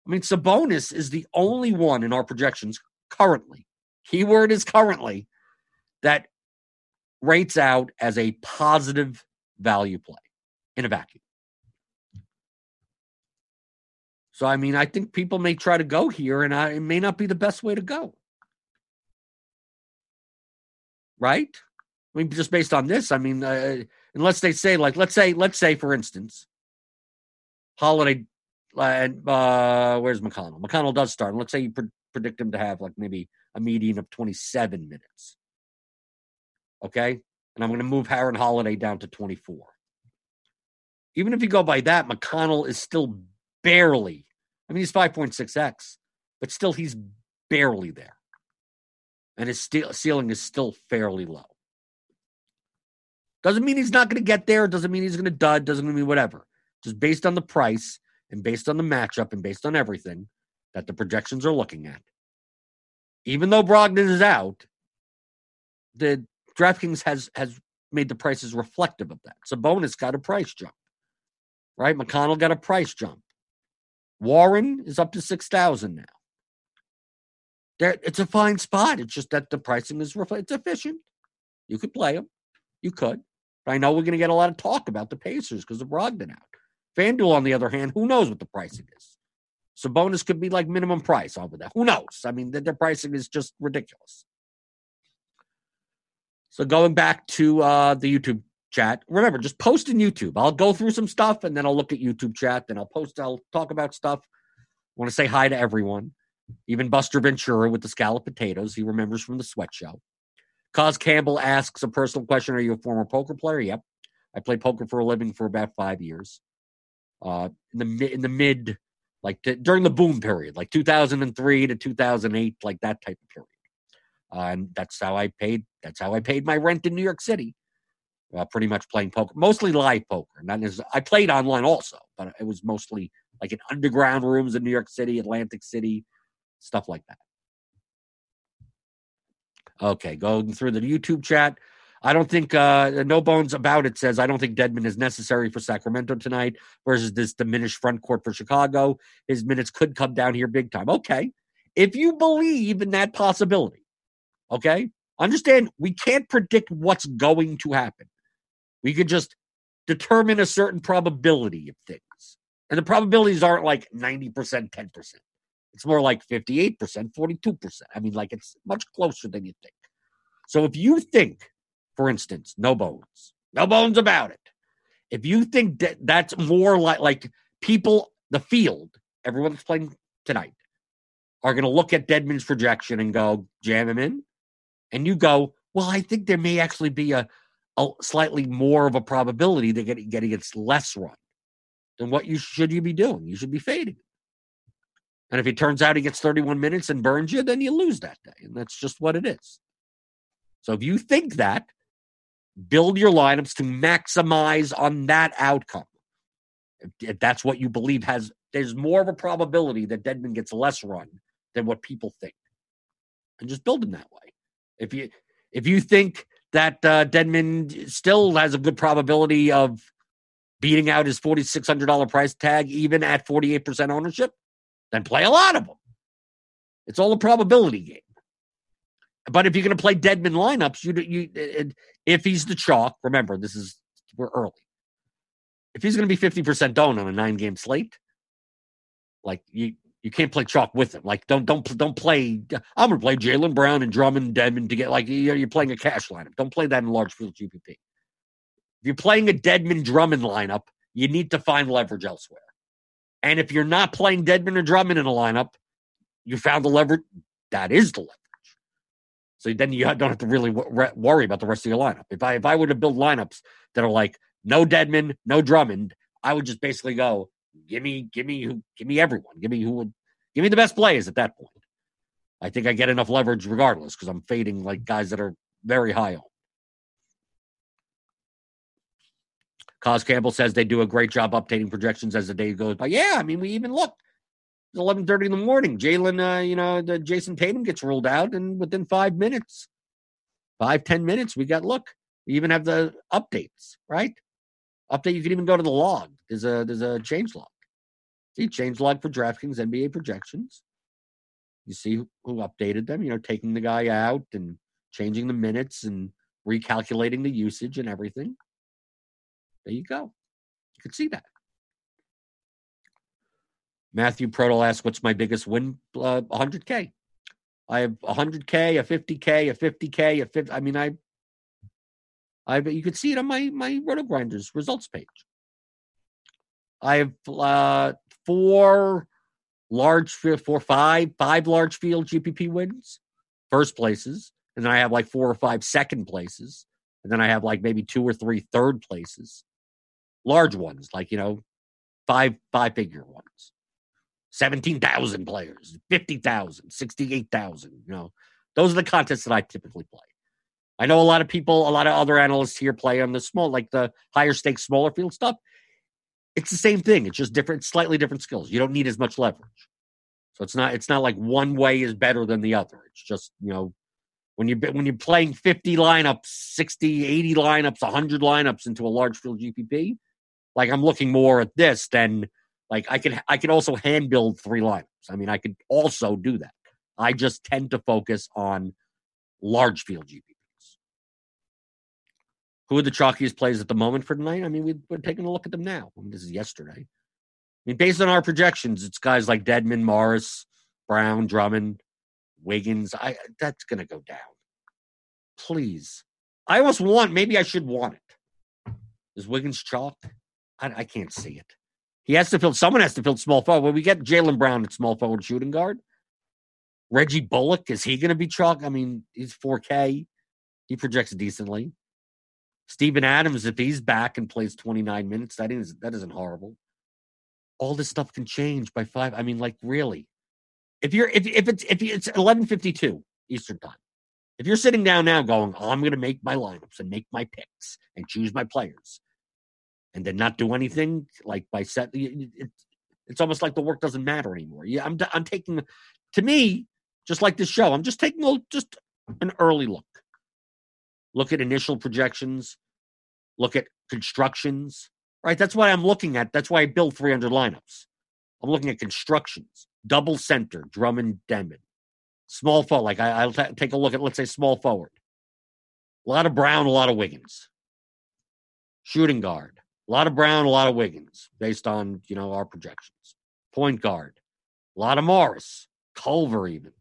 I mean, Sabonis is the only one in our projections currently. Keyword is currently that rates out as a positive value play in a vacuum. So I mean, I think people may try to go here, and I, it may not be the best way to go. Right? I mean, just based on this, I mean, uh, unless they say, like, let's say, let's say, for instance, Holiday and uh, where's McConnell? McConnell does start. And let's say you pre- predict him to have like maybe a median of 27 minutes. Okay. And I'm going to move Aaron Holiday down to 24. Even if you go by that, McConnell is still barely, I mean, he's 5.6x, but still he's barely there. And his ceiling is still fairly low. Doesn't mean he's not going to get there. Doesn't mean he's going to dud. Doesn't mean whatever. Just based on the price and based on the matchup and based on everything that the projections are looking at. Even though Brogdon is out, the DraftKings has has made the prices reflective of that. Sabonis got a price jump, right? McConnell got a price jump. Warren is up to six thousand now. There, it's a fine spot. It's just that the pricing is it's efficient. You could play them, you could. But I know we're going to get a lot of talk about the Pacers because of Brogdon out. FanDuel, on the other hand, who knows what the pricing is? Sabonis could be like minimum price over that. Who knows? I mean, their pricing is just ridiculous. So going back to uh, the YouTube chat, remember, just post in YouTube. I'll go through some stuff and then I'll look at YouTube chat. Then I'll post, I'll talk about stuff. I want to say hi to everyone, even Buster Ventura with the scallop potatoes. He remembers from the sweat show. Cause Campbell asks a personal question Are you a former poker player? Yep. I played poker for a living for about five years uh, in the in the mid like during the boom period, like 2003 to 2008, like that type of period. Uh, and that's how I paid. That's how I paid my rent in New York City. Uh, pretty much playing poker, mostly live poker. Not as I played online also, but it was mostly like in underground rooms in New York City, Atlantic City, stuff like that. Okay, going through the YouTube chat. I don't think uh, no bones about it says I don't think Dedmon is necessary for Sacramento tonight versus this diminished front court for Chicago. His minutes could come down here big time. Okay, if you believe in that possibility, okay, understand we can't predict what's going to happen. We could just determine a certain probability of things, and the probabilities aren't like ninety percent, ten percent. It's more like fifty-eight percent, forty-two percent. I mean, like it's much closer than you think. So if you think for instance, no bones, no bones about it. If you think that that's more like like people, the field, everyone that's playing tonight, are going to look at Dedmon's projection and go jam him in, and you go, well, I think there may actually be a, a slightly more of a probability that getting getting gets less run. Then what you should you be doing? You should be fading. And if it turns out he gets 31 minutes and burns you, then you lose that day. And that's just what it is. So if you think that, build your lineups to maximize on that outcome. If that's what you believe has, there's more of a probability that Dedmon gets less run than what people think, and just build them that way. If you if you think that uh, Dedmon still has a good probability of beating out his forty six hundred dollar price tag, even at forty eight percent ownership, then play a lot of them. It's all a probability game. But if you're going to play Dedmon lineups, you you if he's the chalk, remember this is we're early. If he's going to be fifty percent owned on a nine game slate, like you you can't play chalk with him. Like don't don't don't play. I'm to play Jaylen Brown and Drummond Dedmon to get like you're playing a cash lineup. Don't play that in large field GPP. If you're playing a Dedmon Drummond lineup, you need to find leverage elsewhere. And if you're not playing Dedmon or Drummond in a lineup, you found the leverage. That is the leverage. So then you don't have to really worry about the rest of your lineup. If I if I were to build lineups that are like no Dedmon, no Drummond, I would just basically go give me give me who give me everyone, give me who would give me the best plays at that point. I think I get enough leverage regardless because I'm fading like guys that are very high on. Cos Campbell says they do a great job updating projections as the day goes by. Yeah, I mean we even look. it's eleven thirty in the morning. Jaylen, uh, you know, the Jayson Tatum gets ruled out, and within five minutes, five ten minutes, we got look. We even have the updates, right? Update. You can even go to the log. There's a there's a change log. See change log for DraftKings NBA projections. You see who, updated them. You know, taking the guy out and changing the minutes and recalculating the usage and everything. There you go. You can see that. Matthew Proto asks, "What's my biggest win?" Uh, 100k. I have 100k, a 50k, a 50k, a 50. I mean, I, I. You could see it on my my Roto Grinders results page. I have uh, four large four, five, five large field GPP wins, first places, and then I have like four or five second places, and then I have like maybe two or three third places, large ones, like you know, five five figure ones. 17,000 players, 50,000, 68,000. You know, those are the contests that I typically play. I know a lot of people, a lot of other analysts here play on the small, like the higher stakes, smaller field stuff. It's the same thing. It's just different, slightly different skills. You don't need as much leverage. So it's not, it's not like one way is better than the other. It's just, you know, when you when you're playing 50 lineups, 60, 80 lineups, 100 lineups into a large field GPP, like I'm looking more at this than like I could I could also hand build three lineups. I mean, I could also do that. I just tend to focus on large field GPPs. Who are the chalkiest plays at the moment for tonight? I mean, we, are taking a look at them now. I mean, this is yesterday. I mean, based on our projections, it's guys like Dedmon, Morris, Brown, Drummond, Wiggins. I that's gonna go down. Please. I almost want maybe I should want it. Is Wiggins chalk? I, I can't see it. He has to fill. Someone has to fill small forward. When we get Jaylen Brown at small forward shooting guard, Reggie Bullock is he going to be chalk? I mean, he's 4K. He projects decently. Steven Adams, if he's back and plays 29 minutes, that isn't that isn't horrible. All this stuff can change by five. I mean, like really, if you're if if it's if it's 11:52 Eastern time, if you're sitting down now going, oh, I'm going to make my lineups and make my picks and choose my players, and then not do anything like by set it, it's almost like the work doesn't matter anymore yeah i'm i'm taking to me just like this show i'm just taking a, just an early look look at initial projections look at constructions right? That's what i'm looking at. That's why i build 300 lineups. I'm looking at constructions double center drummond Dedmon small forward like I, will t- take a look at let's say small forward. A lot of brown a lot of wiggins. Shooting guard a lot of Brown, a lot of Wiggins, based on you know our projections. Point guard, a lot of Morris, Culver, even.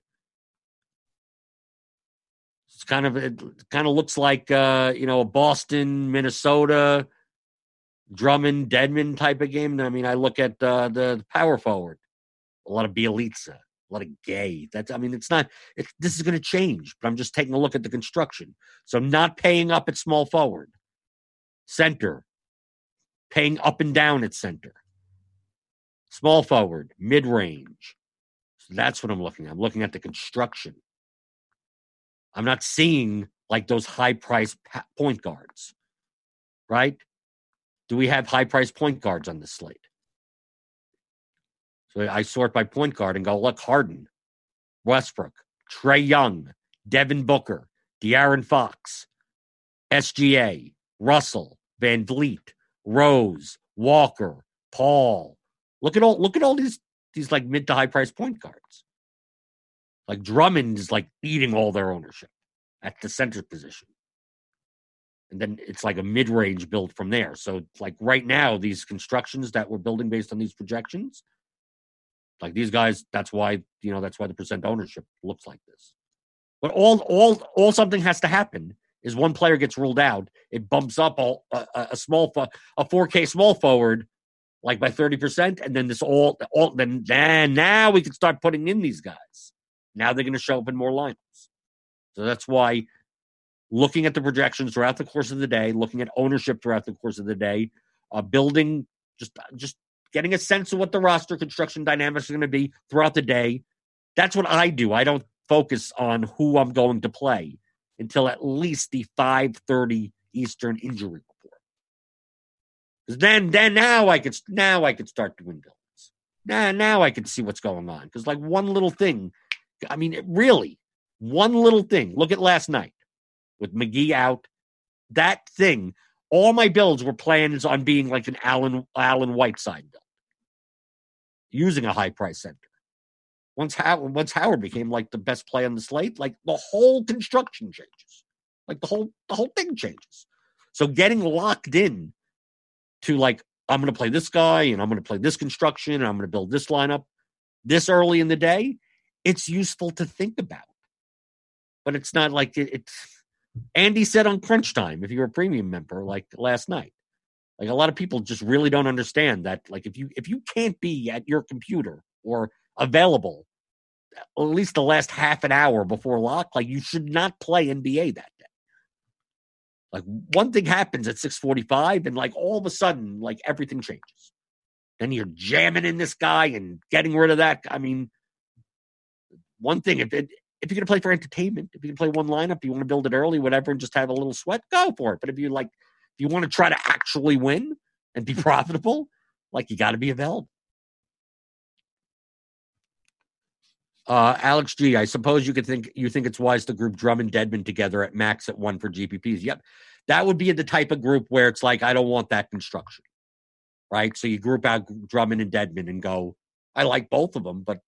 Kind of it kind of looks like uh, you know a Boston, Minnesota, Drummond, Dedmon type of game. I mean, I look at uh, the power forward, a lot of Bjelica, a lot of Gay. That's I mean, it's not. It's, this is going to change, but I'm just taking a look at the construction. So I'm not paying up at small forward, center, paying up and down at center. Small forward, mid range. So that's what I'm looking at. I'm looking at the construction. I'm not seeing like those high price point guards, right? Do we have high price point guards on the slate? So I sort by point guard and go, look, Harden, Westbrook, Trae Young, Devin Booker, De'Aaron Fox, SGA, Russell, VanVleet, Rose, Walker, Paul. Look at all look at all these these like mid to high price point guards. Like Drummond is like eating all their ownership at the center position. And then it's like a mid range build from there. So like right now, these constructions that we're building based on these projections, like these guys, that's why, you know, that's why the percent ownership looks like this. But all all all something has to happen is one player gets ruled out, it bumps up a, a, a small a 4K small forward like by 30%, and then this all all then then now we can start putting in these guys. Now they're going to show up in more lineups. So that's why looking at the projections throughout the course of the day, looking at ownership throughout the course of the day, uh, building just just getting a sense of what the roster construction dynamics are going to be throughout the day. That's what I do. I don't focus on who I'm going to play until at least the 5:30 Eastern injury report. Because then, then now I could now I could start doing builds. Now, now I could see what's going on. Because like one little thing, I mean, really, one little thing. Look at last night with McGee out. That thing, all my builds were plans on being like an Allen Allen Whiteside build, using a high price center once Howard once Howard became like the best play on the slate, like the whole construction changes. Like the whole the whole thing changes. So getting locked in to like I'm going to play this guy and I'm going to play this construction and I'm going to build this lineup this early in the day, it's useful to think about. But it's not like it, it's Andy said on Crunch Time, if you're a premium member, like last night. Like a lot of people just really don't understand that. Like if you if you can't be at your computer or available uh, at least the last half an hour before lock, like you should not play NBA that day. Like one thing happens at 645 and like all of a sudden, like everything changes. Then you're jamming in this guy and getting rid of that. I mean, one thing, if it, if you're going to play for entertainment, if you can play one lineup, you want to build it early, whatever, and just have a little sweat, go for it. But if you like, if you want to try to actually win and be <laughs> profitable, like you got to be available. Uh, Alex G, I suppose you could think you think it's wise to group Drummond Dedmon together at max at one for GPPs. Yep, that would be the type of group where it's like I don't want that construction, right? So you group out Drummond and Dedmon and go. I like both of them, but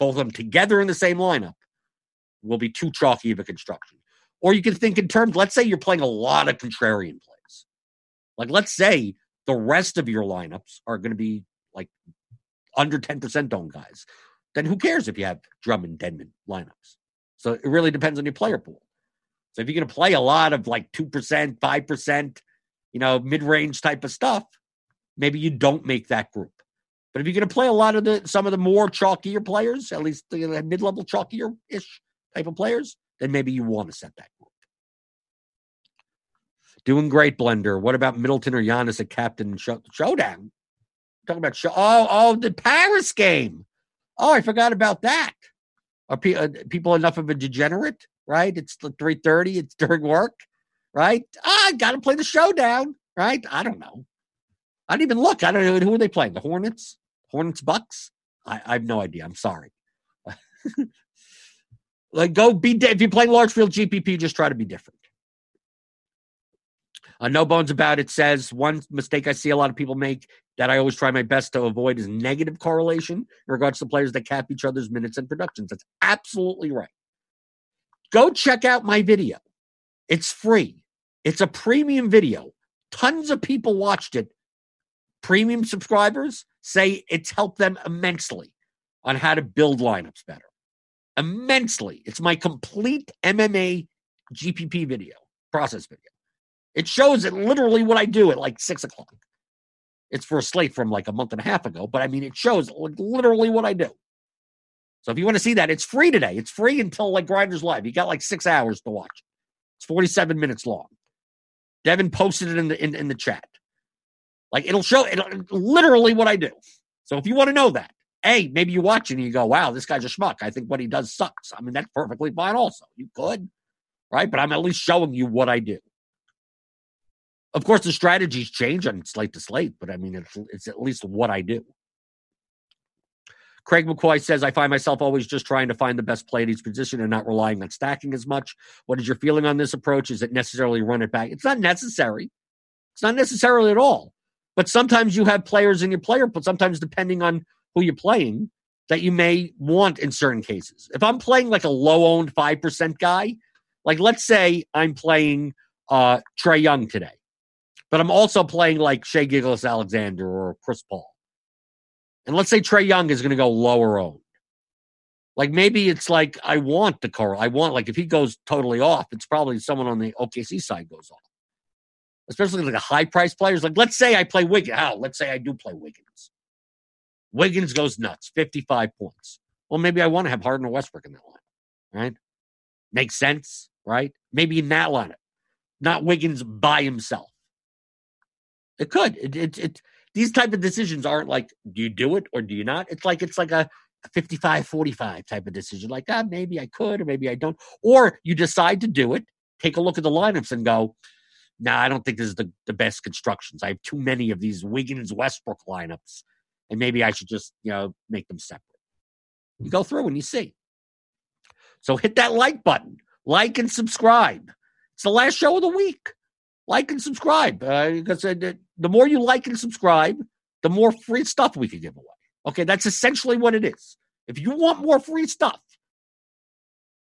both of them together in the same lineup will be too chalky of a construction. Or you can think in terms. Let's say you're playing a lot of contrarian plays. Like let's say the rest of your lineups are going to be like under ten percent owned guys then who cares if you have Drummond Dedmon lineups? So it really depends on your player pool. So if you're going to play a lot of like 2%, 5%, you know, mid range type of stuff, maybe you don't make that group. But if you're going to play a lot of the some of the more chalkier players, at least the mid level chalkier ish type of players, then maybe you want to set that group. Doing great, Blender. What about Middleton or Giannis at captain show- showdown? Talking about show. Oh, oh, the Paris game. Oh, I forgot about that. Are pe- uh, people enough of a degenerate? Right? It's three thirty. It's during work. Right? Ah, I got to play the showdown. Right? I don't know. I didn't even look. I don't know who are they playing. The Hornets, Hornets, Bucks. I, I have no idea. I'm sorry. <laughs> like, go be if you're playing large field GPP, just try to be different. Uh, no bones about it says one mistake I see a lot of people make that I always try my best to avoid is negative correlation in regards to players that cap each other's minutes and productions. That's absolutely right. Go check out my video. It's free. It's a premium video. Tons of people watched it. Premium subscribers say it's helped them immensely on how to build lineups better. Immensely. It's my complete NBA GPP video, process video. It shows it literally what I do at like six o'clock. It's for a slate from like a month and a half ago, but I mean, it shows literally what I do. So if you want to see that, it's free today. It's free until like Grinders Live. You got like six hours to watch. It's 47 minutes long. Devin posted it in the in, in the chat. Like it'll show it literally what I do. So if you want to know that, A, maybe you watch it and you go, wow, this guy's a schmuck. I think what he does sucks. I mean, that's perfectly fine also. You could, right? But I'm at least showing you what I do. Of course, the strategies change on slate to slate, but I mean, it's, it's at least what I do. Craig McCoy says, I find myself always just trying to find the best play at each position and not relying on stacking as much. What is your feeling on this approach? Is it necessarily run it back? It's not necessary. It's not necessarily at all. But sometimes you have players in your player, pool, sometimes depending on who you're playing, that you may want in certain cases. If I'm playing like a low owned 5% guy, like let's say I'm playing uh, Trae Young today but I'm also playing like Shai Gilgeous-Alexander or Chris Paul. And let's say Trae Young is going to go lower owned. Like maybe it's like I want the Carl. I want like if he goes totally off, it's probably someone on the OKC side goes off. Especially like a high price players. Like let's say I play Wiggins. How? Let's say I do play Wiggins. Wiggins goes nuts, 55 points. Well, maybe I want to have Harden or Westbrook in that line, right? Makes sense, right? Maybe in that lineup, not Wiggins by himself. It could. It, it, it, these type of decisions aren't like, do you do it or do you not? It's like, it's like a, 55 45 type of decision. Like, ah, maybe I could or maybe I don't. Or you decide to do it, take a look at the lineups and go, nah, I don't think this is the, the best constructions. I have too many of these Wiggins Westbrook lineups, and maybe I should just, you know, make them separate. You go through and you see. So hit that like button, like and subscribe. It's the last show of the week like and subscribe uh, because uh, the more you like and subscribe, the more free stuff we can give away. Okay, that's essentially what it is. If you want more free stuff,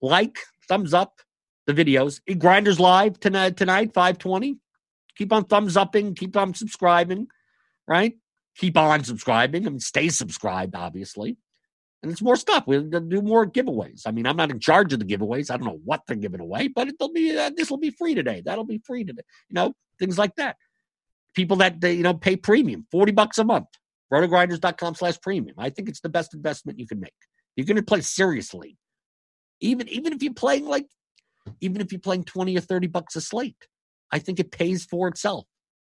like, thumbs up the videos. Grinders Live tonight, tonight 520. Keep on thumbs upping, keep on subscribing. right? Keep on subscribing. I mean, stay subscribed, obviously. And it's more stuff. We'll do more giveaways. I mean, I'm not in charge of the giveaways. I don't know what they're giving away, but it'll be uh, this will be free today. That'll be free today. You know, things like that. People that they, you know pay premium, forty bucks a month. Rotogrinders.com slash premium. I think it's the best investment you can make. You're going to play seriously, even even if you're playing like, even if you're playing twenty or thirty bucks a slate. I think it pays for itself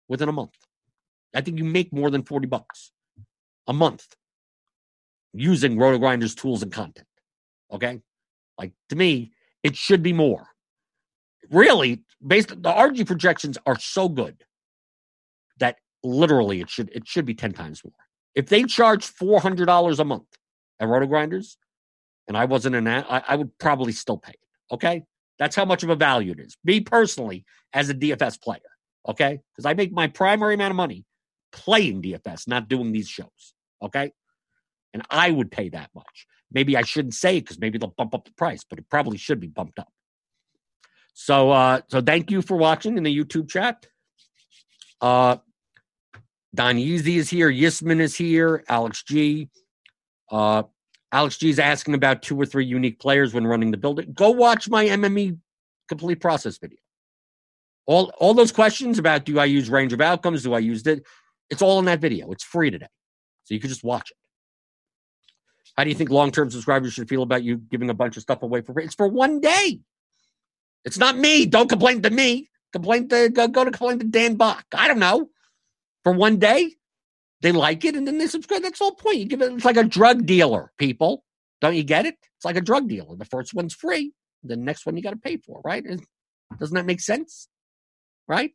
within a month. I think you make more than 40 bucks a month using RotoGrinders tools and content. Okay? Like to me, it should be more. Really, based the RG projections are so good that literally it should it should be 10 times more. If they charge $400 a month at RotoGrinders and I wasn't that, I, I would probably still pay it. Okay? That's how much of a value it is. Me personally, as a DFS player, okay? Because I make my primary amount of money playing DFS, not doing these shows, okay? And I would pay that much. Maybe I shouldn't say it because maybe they'll bump up the price, but it probably should be bumped up. So, uh, so thank you for watching in the YouTube chat. Uh, Don Yeezy is here. Yisman is here. Alex G. Uh, Alex G is asking about two or three unique players when running the building. Go watch my MME complete process video. All all those questions about do I use range of outcomes? Do I use it? It's all in that video. It's free today. So you can just watch it. How do you think long-term subscribers should feel about you giving a bunch of stuff away for free? It's for one day. It's not me. Don't complain to me. Complain to go, go to complain to Dan Back. I don't know. For one day, they like it and then they subscribe. That's the whole point. You give it, it's like a drug dealer, people. Don't you get it? It's like a drug dealer. The first one's free, the next one you got to pay for, right? Doesn't that make sense? Right?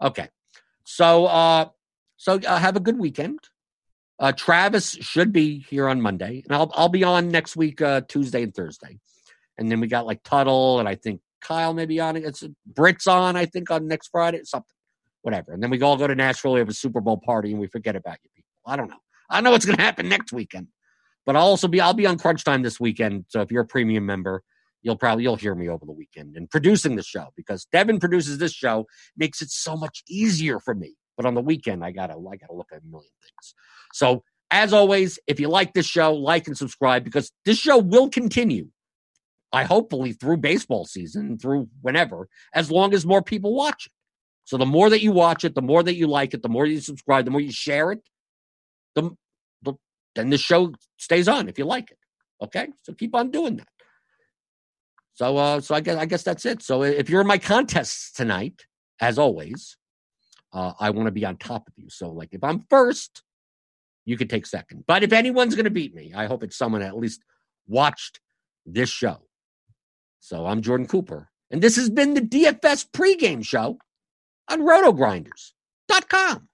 Okay. So, uh, so uh, have a good weekend. Uh, Travis should be here on Monday, and I'll I'll be on next week, uh, Tuesday and Thursday, and then we got like Tuttle, and I think Kyle may be on. It's Brits on, I think, on next Friday, something whatever. And then we all go to Nashville, we have a Super Bowl party, and we forget about you people. I don't know. I know what's going to happen next weekend, but I'll also be I'll be on Crunch Time this weekend. So if you're a premium member, you'll probably you'll hear me over the weekend and producing the show because Devin produces this show makes it so much easier for me. But on the weekend, I gotta I gotta look at a million things. So as always, if you like this show, like and subscribe because this show will continue. I hopefully through baseball season, through whenever, as long as more people watch it. So the more that you watch it, the more that you like it, the more you subscribe, the more you share it, the, the then the show stays on if you like it. Okay, so keep on doing that. So, uh, so I guess I guess that's it. So if you're in my contests tonight, as always, uh, I want to be on top of you. So, like, if I'm first, you could take second. But if anyone's going to beat me, I hope it's someone at least watched this show. So I'm Jordan Cooper, and this has been the DFS pregame show on rotogrinders.com.